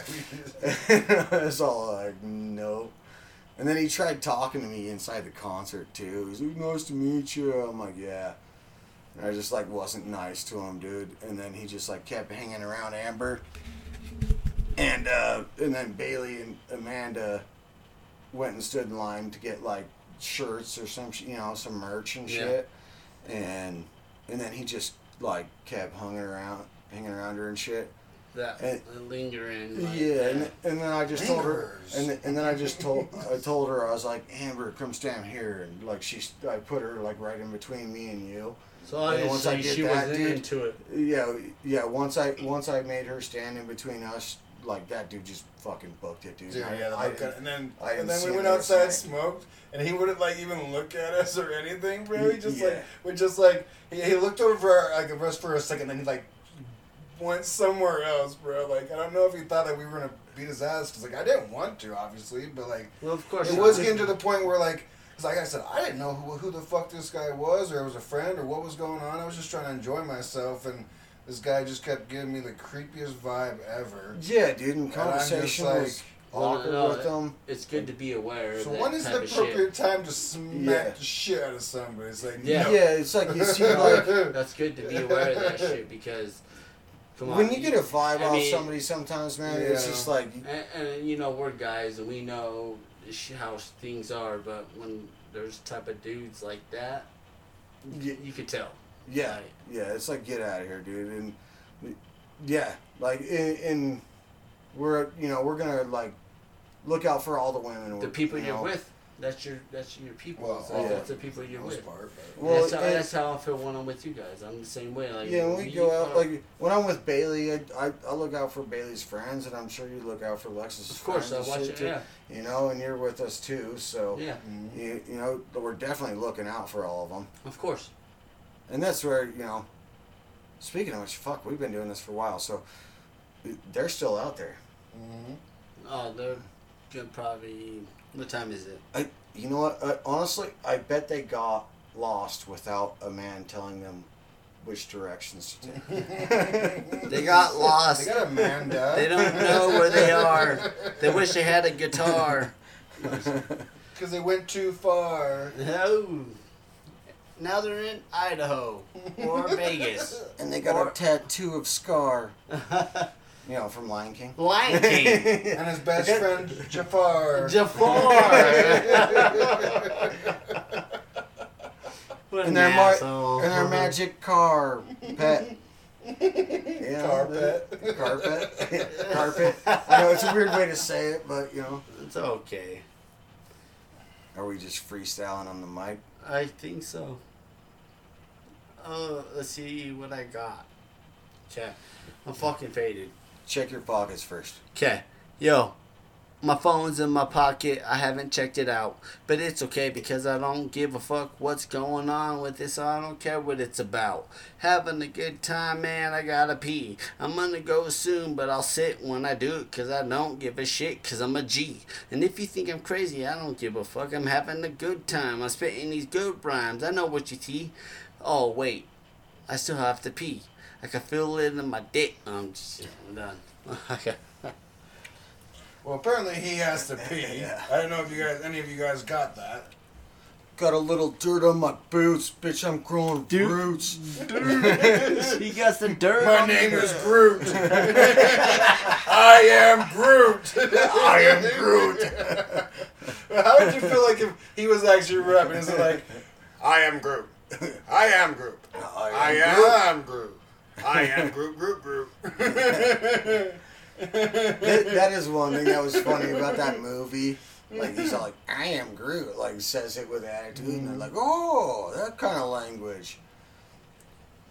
Yeah,
I was all like, nope. And then he tried talking to me inside the concert too. He's like, nice to meet you. I'm like, yeah. And I just like wasn't nice to him, dude. And then he just like kept hanging around Amber. And uh, and then Bailey and Amanda went and stood in line to get like shirts or some, sh- you know, some merch and
Yeah.
shit. And and then he just like kept hanging around, hanging around her and shit.
That
And-
lingering. like,
Yeah, and, and then I just told her, and, and then I just told I told her I was like Amber, come stand here, and like she, I put her like right in between me and you.
So
And once I
obviously
did
she
that,
was
dude-
into it.
Yeah, yeah. Once I once I made her stand in between us, like that dude just fucking booked it, dude.
Dude,
I,
yeah, the
I
at- and then
I
and then we went outside,
rest of the night.
smoked, and he wouldn't like even look at us or anything, bro. He just
Yeah.
like we just like he, he looked over for like us for a second, then he like went somewhere else, bro. Like I don't know if he thought that we were gonna beat his ass because like I didn't want to, obviously, but like
Well, of course.
it was getting to the point where like. Cause like I said, I didn't know who, who the fuck this guy was, or it was a friend, or what was going on. I was just trying to enjoy myself, and this guy just kept giving me the creepiest vibe ever.
yeah, dude. And
I'm just
conversation
like-
was
Well, no,
awkward
no,
with
that-
him.
It's good to be aware. of
So
that
when is
type
the
of shit.
appropriate time to smack
Yeah.
the shit out of somebody? It's like
Yeah.
no.
Yeah, it's like you see like
That's good to be aware of that shit because. Come on.
when you get a vibe
I
off
mean-
somebody, sometimes man, it's just like
And, and you know we're guys and we know how things are, but when there's type of dudes like that,
y-
you could tell.
Yeah,
Right.
yeah, it's like get out of here, dude. And yeah, like in, in we're you know we're gonna like look out for all the women.
The people
you
you're with, that's your that's your people.
Well,
So
yeah.
That's the people you're with.
part,
Well,
that's, how,
and-
that's how I feel when I'm with you guys. I'm the same way. Like
Yeah, when we go out,
are-
like when I'm with Bailey, I, I, I look out for Bailey's friends, and I'm sure you look out for Lexus's
of course I
friends. and
watch it.
too,
Yeah,
You know, and you're with us too, so
yeah,
you, you know we're definitely looking out for all of them,
of course.
And that's where you know. Speaking of which, fuck, we've been doing this for a while, so they're still out there.
Mhm.
Oh, they're good. Probably. What time is it?
I, you know what? Uh, honestly, I bet they got lost without a man telling them which directions to take.
They got lost.
They got a man down.
They don't know where they are. They wish they had a guitar.
because they went too far.
No. Now they're in Idaho or Vegas.
and they got
Or-
a tattoo of Scar, you know, from Lion King.
Lion King.
And his best friend Jafar.
Jafar. What
and
an
their mar-
asshole.
and their magic car pet. Yeah,
Carpet.
Carpet. Carpet. I know it's a weird way to say it, but you know.
It's okay.
Are we just freestyling on the mic?
I think so. Oh, let's see what I got. Check. I'm fucking faded.
Check your pockets first.
Okay. Yo, my phone's in my pocket. I haven't checked it out. But it's okay because I don't give a fuck what's going on with this. I don't care what it's about. Having a good time, man. I gotta pee. I'm gonna go soon, but I'll sit when I do it because I don't give a shit because I'm a G. And if you think I'm crazy, I don't give a fuck. I'm having a good time. I'm spitting these good rhymes. I know what you see. Oh, wait. I still have to pee. I can feel it in my dick. I'm just I'm done. okay.
Well, apparently he has to pee.
Yeah.
I don't know if you guys, any of you guys got that.
Got a little dirt on my boots, bitch. I'm growing
Dude.
roots.
he got the dirt.
My
on
name is Groot. I am Groot.
I am Groot.
How would you feel like if he was actually rapping? Is it like, I am Groot. I am Groot. I am Groot. I am Groot, Groot, Groot.
that, that is one thing that was funny about that movie. Like he's all like, "I am Groot," like says it with attitude, and they're like, "Oh, that kind of language."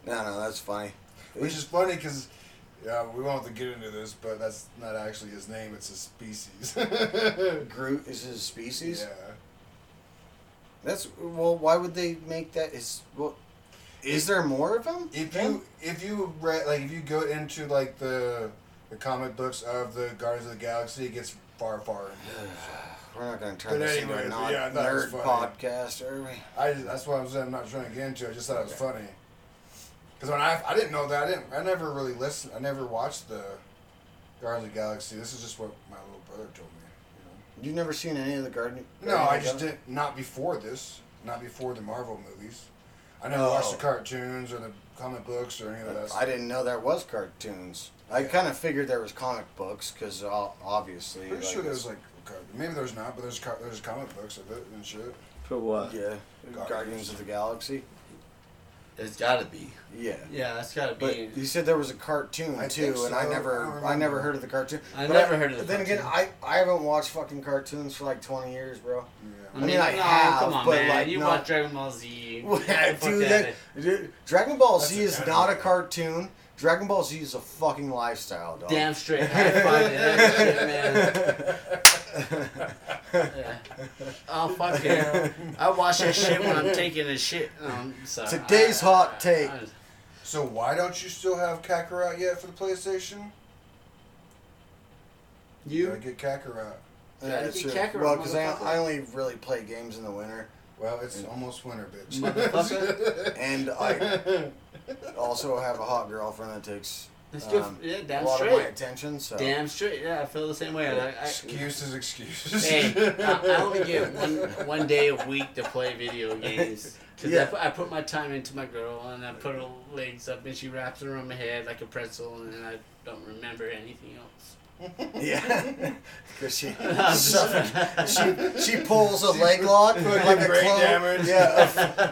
No, no, that's funny.
Which is funny because, yeah, we won't have to get into this, but that's not actually his name. It's his species.
Groot is his species.
yeah.
That's well. Why would they make that? Is well, is there more of them?
If you if you read like if you go into like the the comic books of the Guardians of the Galaxy, it gets far far.
we're not going to turn
But
this into a
yeah, I was
nerd podcast, are we?
I just, that's what I'm saying. I'm not trying to get into. it. I just thought it was funny. Because when I I didn't know that I didn't I never really listened. I never watched the Guardians of the Galaxy. This is just what my little brother told me.
You've never seen any of the Guardian?
You know? No, I just didn't. Not before this. Not before the Marvel movies. I never watched the
Oh.
cartoons or the comic books or any of that.
Galaxy? I didn't know there was cartoons. I
Yeah.
kind of figured there was comic books because obviously.
Pretty
like,
sure there's like car- maybe there's not, but there's car- there's comic books of it and shit.
For what?
yeah, Guardians.
Guardians.
of the Galaxy.
It's gotta be.
Yeah.
Yeah, it's gotta
But
be.
you said there was a cartoon
I
too,
think
and I
so. I
never, I, never heard of the cartoon.
I
But
never heard of the
Then again, I. I haven't watched fucking cartoons for like twenty years, bro.
Yeah.
I mean, I
no,
have,
come on,
but,
man.
like,
you
no.
watch Dragon Ball Z.
Dude, that, dude, Dragon Ball
That's
Z
a
is
anime.
not a cartoon. Dragon Ball Z is a fucking lifestyle, dog.
Damn straight. High five that shit, man. Yeah. Oh fuck yeah! I watch that shit when I'm taking a shit. Um, no, I'm.
Today's
I-
hot
I-
take.
I-
So why don't you still have Kakarot yet for the PlayStation? You gotta get Kakarot.
Yeah,
Gotta
it's true.
Kakarot,
Well, because I. I only really play games in the winter,
Well, it's almost winter, bitch.
Motherfucker.
and I also have a hot girlfriend that takes
That's good.
um,
yeah,
a
damn
lot of my
straight.
attention. So
Damn straight. Yeah, I feel the same way. I, I,
excuses, excuses.
Hey, I, I only get one one day a week to play video games. Cause
Yeah.
I, put, I put my time into my girl and I put her legs up and she wraps it around my head like a pretzel and then I don't remember anything else.
Yeah, because she
I'm just-
suffocate- she she pulls a leg lock
fucking
like a
brain
clone.
damage.
Yeah,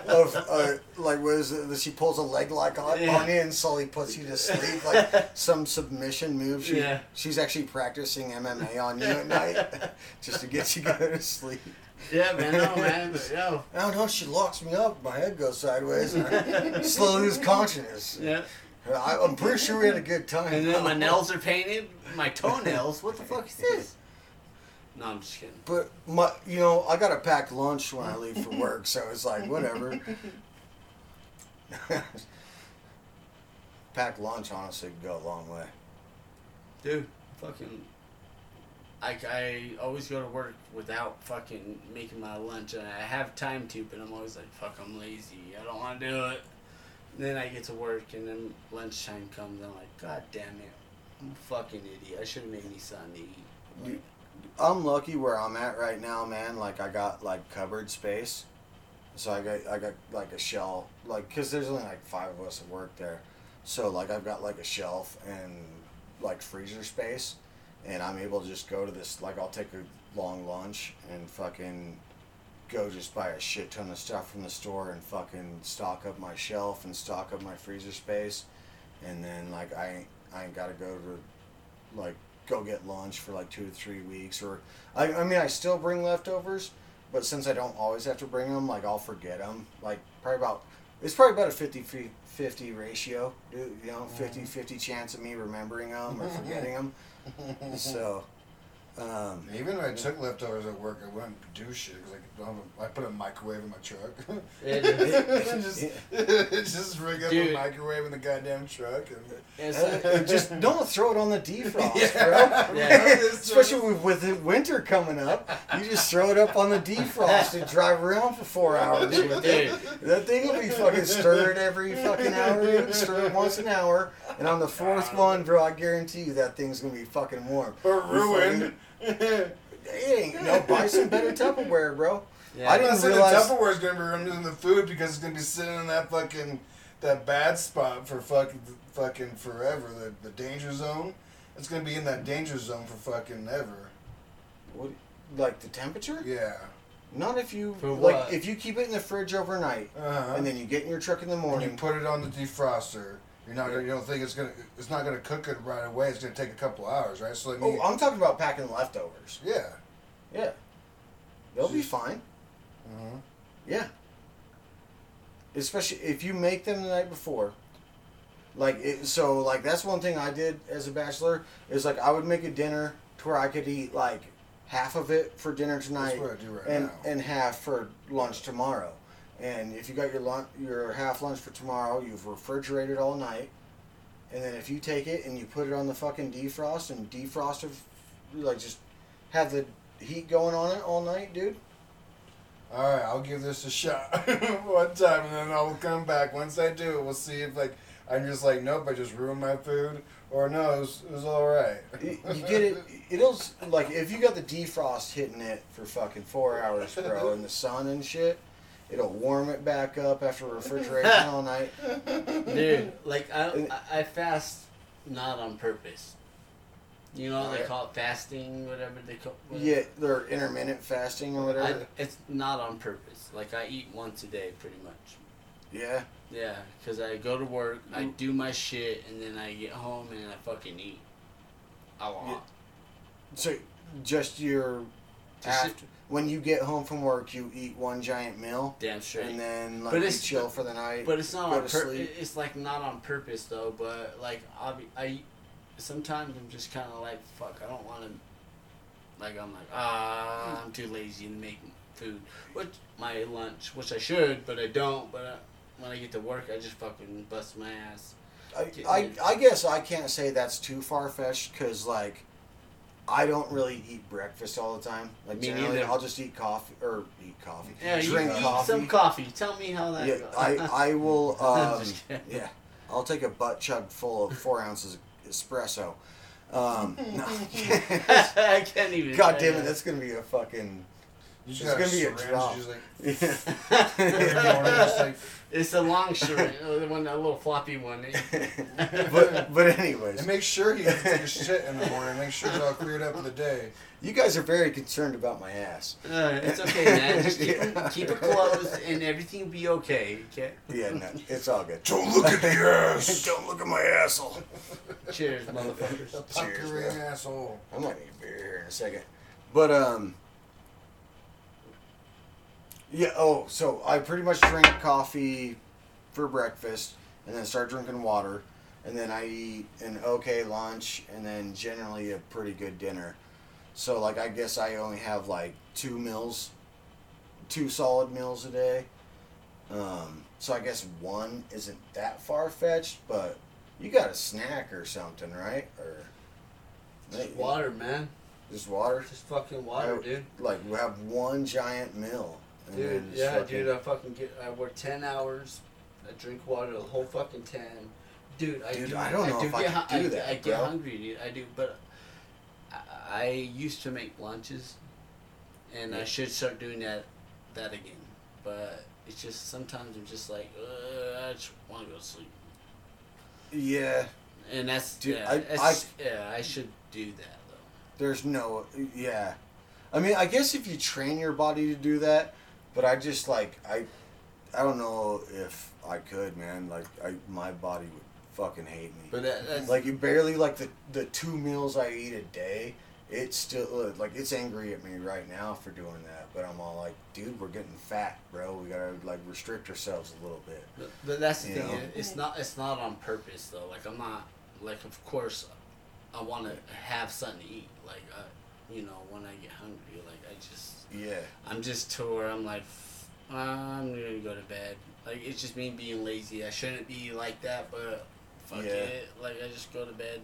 of, of uh, like what is it? She pulls a leg lock on,
Yeah.
on you and slowly puts you to sleep, like some submission move. She,
Yeah.
she's actually practicing MMA on you at night just to get you go to sleep.
yeah, man, no, man, but yo,
I don't know. She locks me up. My head goes sideways. And I slowly lose consciousness.
yeah.
I, I'm pretty sure we had a good time.
And then my nails are painted, my toenails. What the fuck is this? No, I'm just kidding.
But my, you know, I got a packed lunch when I leave for work, so it's like whatever. packed lunch, honestly, could go a long way.
Dude, fucking. I, I always go to work without fucking making my lunch, and I have time to, but I'm always like, fuck, I'm lazy. I don't want to do it. Then I get to work, and then lunchtime comes, and I'm like, god damn it. I'm a fucking idiot. I should have made me something to eat.
I'm lucky where I'm at right now, man. Like I got like cupboard space, so I got I got like a shelf, like because there's only like five of us that work there, so like I've got like a shelf and like freezer space, and I'm able to just go to this like I'll take a long lunch and fucking go just buy a shit ton of stuff from the store and fucking stock up my shelf and stock up my freezer space, and then like I ain't, I ain't gotta go to like go get lunch for like two to three weeks or I, I mean I still bring leftovers but since I don't always have to bring them like I'll forget them like probably about it's probably about a 50 50 ratio you know 50 mm-hmm. 50 chance of me remembering them or forgetting them so um,
Even if I took leftovers at work, I wouldn't do shit because I, don't have a- I put a microwave in my truck.
Yeah, dude.
just, just rig up
Dude.
a microwave in the goddamn truck. And,
It's
uh,
like-
just don't throw it on the defrost
Yeah.
bro
Yeah.
especially with, with the winter coming up you just throw it up on the defrost and drive around for four hours with it
Dude,
That thing will be fucking stirred every fucking hour, dude. Stir it once an hour. And on the fourth one, bro, I guarantee you that thing's gonna be fucking warm.
or ruined.
It ain't, no, buy some better Tupperware, bro.
yeah.
I
I'm
didn't
not saying
realize-
the Tupperware's gonna be ruined in the food because it's gonna be sitting in that fucking that bad spot for fucking fucking forever. The the danger zone. It's gonna be in that danger zone for fucking ever.
What, like the temperature?
Yeah.
Not if you
For
like
what?
if you keep it in the fridge overnight
Uh-huh.
and then you get in your truck in the
when you put it on the defroster, you're not gonna, you don't think it's gonna it's not gonna cook it right away. It's gonna take a couple hours, right? So like
Oh, I'm talking about packing leftovers.
yeah.
Yeah, they'll be fine.
Uh-huh.
Yeah. Especially if you make them the night before. Like it, so, like that's one thing I did as a bachelor is like I would make a dinner to where I could eat like half of it for dinner tonight
what I do right
and
now.
and half for lunch tomorrow. And if you got your lunch, your half lunch for tomorrow, you've refrigerated all night. And then if you take it and you put it on the fucking defrost and defrost it, like just have the heat going on it all night, dude.
All right, I'll give this a shot one time, and then I'll come back. Once I do it, we'll see if like I'm just like, nope, I just ruined my food, or no, it was, it was all right.
You you get it. It'll like if you got the defrost hitting it for fucking four hours, bro, in the sun and shit. It'll warm it back up after refrigeration all night.
Dude, like I, I, I fast not on purpose. You know they call it fasting, whatever they call. Whatever.
Yeah, they're intermittent fasting or
I,
whatever.
it's not on purpose. Like I eat once a day, pretty much.
Yeah.
Yeah, because I go to work, I do my shit, and then I get home and I fucking eat a lot.
So just your
Just-
after when you get home from work, you eat one giant meal,
Damn straight.
and then
But
like you
it's-
chill for the night.
But it's not on pur- It's like not on purpose though. But like I, I sometimes I'm just kind of like fuck. I don't want to. Like I'm like ah, I'm too lazy to make food. Which my lunch, which I should, but I don't. But uh, when I get to work, I just fucking bust my ass.
I, I, I guess I can't say that's too far fetched because like I don't really eat breakfast all the time. Like
Me
generally,
neither.
I'll just eat coffee or eat coffee,
Yeah, you
drink
eat
coffee.
some coffee. Tell me how that.
yeah,
goes.
I I will. Um, yeah, I'll take a butt chug full of four ounces of espresso. Um, no.
I can't even.
God damn it, that's gonna be a fucking.
You just
It's
got
gonna be a drop.
Just like,
Yeah.
every morning, just like,
It's a long shirt, uh, the one, a little floppy one.
but but anyways,
and make sure he doesn't take a shit in the morning. Make sure it's all cleared up for the day.
you guys are very concerned about my ass.
Uh, it's okay, man. Just keep,
Yeah.
keep it closed, and everything will be okay. Okay.
Yeah, no, it's all good.
Don't look at the ass.
Don't look at my asshole.
Cheers, motherfuckers.
Cheers,
Puckering
bro.
asshole.
I might need a beer here in a second. But um Yeah, oh, so I pretty much drink coffee for breakfast and then start drinking water and then I eat an okay lunch and then generally a pretty good dinner. So like I guess I only have like two meals two solid meals a day. Um so I guess one isn't that far fetched, but you got a snack or something, right? Or
Just water, man.
just water.
Just fucking water,
I-
dude.
Like we have one giant meal.
Dude, yeah,
fucking-
dude. I fucking get. I work ten hours. I drink water the whole fucking ten. Dude, I
Dude,
do.
I don't know if I
get,
could
hu-
do
I,
that,
I get hungry, dude. I do, but I, I used to make lunches, and I should start doing that, that again. But it's just sometimes I'm just like, uh, I just want to go to sleep,
Yeah,
and that's
Dude,
yeah,
I-
that's- yeah. I should do that though.
there's no. Yeah, I mean, I guess if you train your body to do that, but I just like I, I don't know if I could, man. Like I, my body would fucking hate me.
But that, that's
like you barely like the the two meals I eat a day. It's still like it's angry at me right now for doing that, but I'm all like, dude, we're getting fat, bro. We gotta like restrict ourselves a little bit.
But, but that's the
You
thing.
know?
It's not. It's not on purpose though. Like I'm not. Like of course, I want to have something to eat. Like you know, when I get hungry, like I just.
Yeah.
I'm just where I'm like, I'm gonna go to bed. Like it's just me being lazy. I shouldn't be like that, but fuck
Yeah.
it. Like I just go to bed.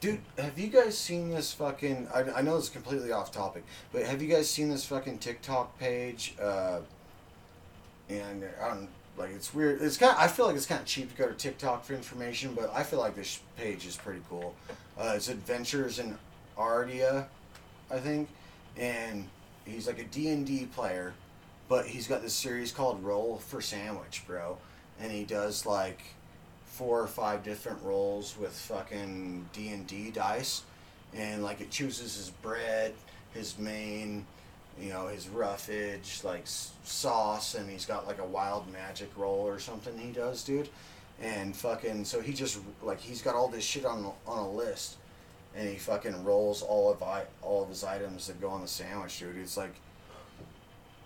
Dude, have you guys seen this fucking? I, I know it's completely off topic, but have you guys seen this fucking TikTok page? Uh, and I don't like it's weird. It's kind. I feel like it's kind of cheap to go to TikTok for information, but I feel like this page is pretty cool. Uh, it's Adventures in Ardia, I think, and he's like a D and D player, but he's got this series called Roll for Sandwich, bro, and he does like four or five different rolls with fucking D and D dice, and like it chooses his bread, his main, you know, his roughage, like sauce, and he's got like a wild magic roll or something he does, dude, and fucking so he just like he's got all this shit on on a list, and he fucking rolls all of I all of his items that go on the sandwich, dude. It's like.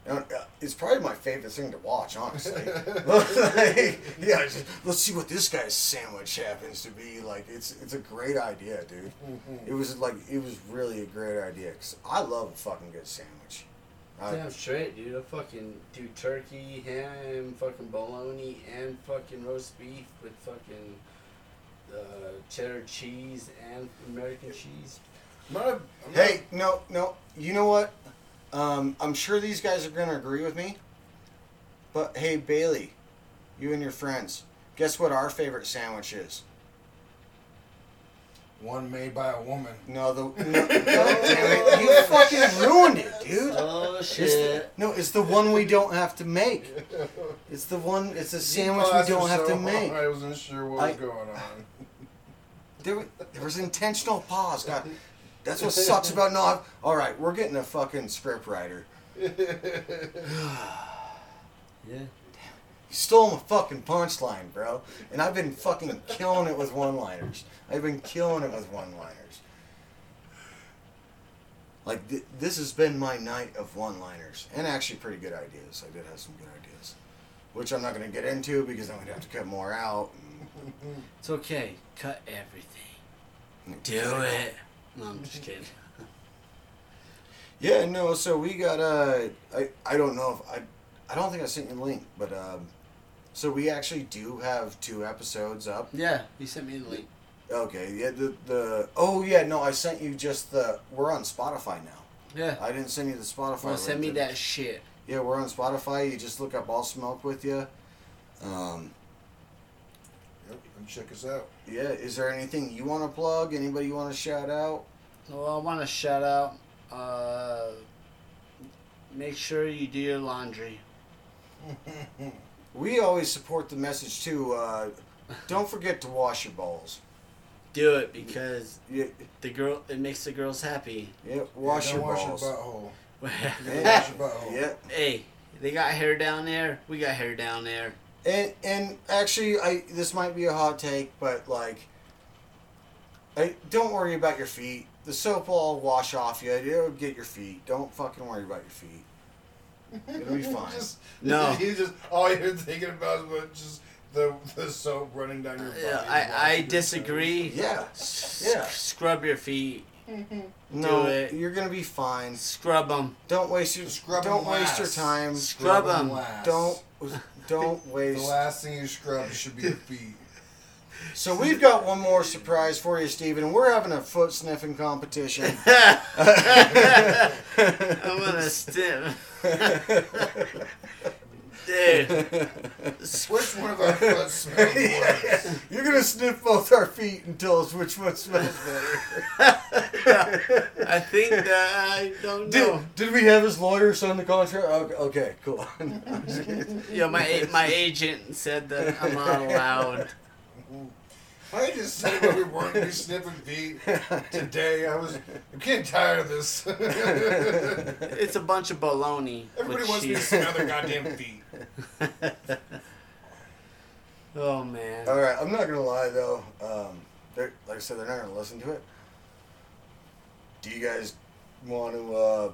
And, uh, it's probably my favorite thing to watch, honestly. Like, yeah, just, let's see what this guy's sandwich happens to be. Like, it's it's a great idea, dude. It was like it was really a great idea. Cause I love a fucking good sandwich. I,
Damn straight, dude. I fucking do turkey, ham, fucking bologna, and fucking roast beef with fucking uh, cheddar cheese and American cheese.
I'm not a, I'm
Hey, no, no. You know what? Um, I'm sure these guys are gonna agree with me. But hey, Bailey, you and your friends, guess what our favorite sandwich is?
one made by a woman.
No, the no, God damn it, you fucking ruined it, dude.
Oh
It's the,
shit!
no, it's the one we don't have to make. It's the one. It's a sandwich we don't have to make.
I wasn't sure what
I-
was going on.
There, wa- there was intentional pause. God, that's what sucks about not. All right, we're getting a fucking script writer.
Yeah.
You stole my fucking punchline, bro. And I've been fucking killing it with one-liners. I've been killing it with one-liners. Like th- this has been my night of one-liners, and actually pretty good ideas. I did have some good ideas, which I'm not going to get into because I'm going to have to cut more out.
It's okay. Cut everything. Do it. No, I'm just kidding.
Yeah, no. So we got uh, I I don't know if I I don't think I sent you the link, but um, so we actually do have two episodes up.
Yeah, you sent me the link.
Okay, yeah. The the oh yeah, no, I sent you just the. We're on Spotify now.
Yeah.
I didn't send you the Spotify.
Well, send me
link, did I?
that shit.
Yeah, we're on Spotify. You just look up "All Smoke with You." Um,
and check us out.
yeah. Is there anything you want to plug? Anybody you want to shout out?
Well, I want to shout out. Uh, make sure you do your laundry.
We always support the message too. Uh, don't forget to wash your balls.
Do it because
Yeah,
the girl it makes the girls happy.
yeah wash
Yeah,
your
don't wash
balls.
your butthole.
Yeah.
Wash your butthole.
yeah.
hey, they got hair down there. We got hair down there.
And and actually, I this might be a hot take, but like, I don't worry about your feet. The soap will all wash off you. It'll get your feet. Don't fucking worry about your feet. It'll be fine.
just,
No.
You just all you're thinking about is what just the the soap running down your body.
Yeah, I, I
your
disagree.
Yeah.
S-
Yeah.
Scrub your feet. Mm-hmm.
No,
Do it.
you're gonna be fine.
Scrub them.
Don't waste your
Scrub
don't waste your time.
Scrub
Scrub
'em.
Last.
Don't don't
The last thing you scrub should be your feet.
So we've got one more surprise for you, Stephen. and We're having a foot sniffing competition.
I'm gonna stim. Dude.
Which one of our foot smells worse?
You're gonna sniff both our feet and tell us which one smells better.
I think that I don't know.
Did, did we have his lawyer sign the contract? Okay, okay cool.
Yeah, my my agent said that I'm not allowed.
I just said when we weren't be sniffing feet today. I was I'm getting tired of this.
It's a bunch of baloney.
Everybody wants me to smell their goddamn feet.
Oh man.
All right, I'm not gonna lie though. Um, they're, like I said, they're not gonna listen to it. Do you guys want to uh,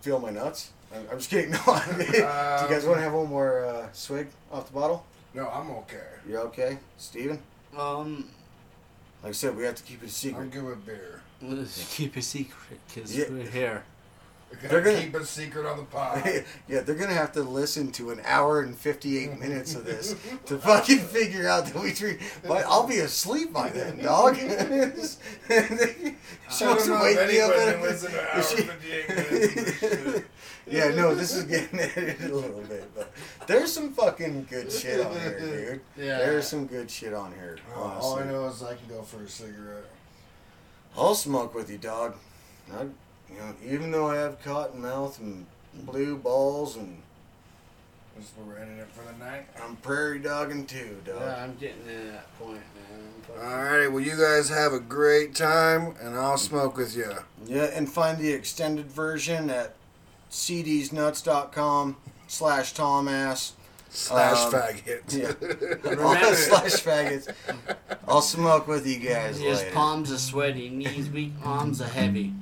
feel my nuts? I'm, I'm just kidding. No, I mean, do you guys want to have one more uh, swig off the bottle?
No, I'm okay.
You okay, Stephen?
Um,
Like I said, we have to keep it a
I'm
secret.
good with beer.
let's keep a secret because
Yeah.
we're here.
They're gonna-
keep it secret on the pod.
yeah, they're gonna have to listen to an hour and fifty-eight minutes of this to fucking figure out that we treat. But I'll be asleep by then, dog. she wants to wake me up. at-
can listen to an hour
She-
minutes of
yeah, no, this is getting edited a little bit, but there's some fucking good shit on here, dude.
Yeah.
There's some good shit on here.
All I know is I can go for a cigarette.
I'll smoke with you, dog. I, you know, even though I have cotton mouth and blue balls, and
This is where we're ending it for the night.
I'm prairie dogging too, dog.
Yeah, I'm getting to that point, man. I'm
Alrighty, well, you guys have a great time, and I'll smoke with you.
Yeah, and find the extended version at cdsnuts.com slash tomass.
Slash
Um,
faggot.
Yeah.
Remember-
slash faggots. I'll smoke with you guys
His
later.
palms are sweaty, knees weak, arms are heavy.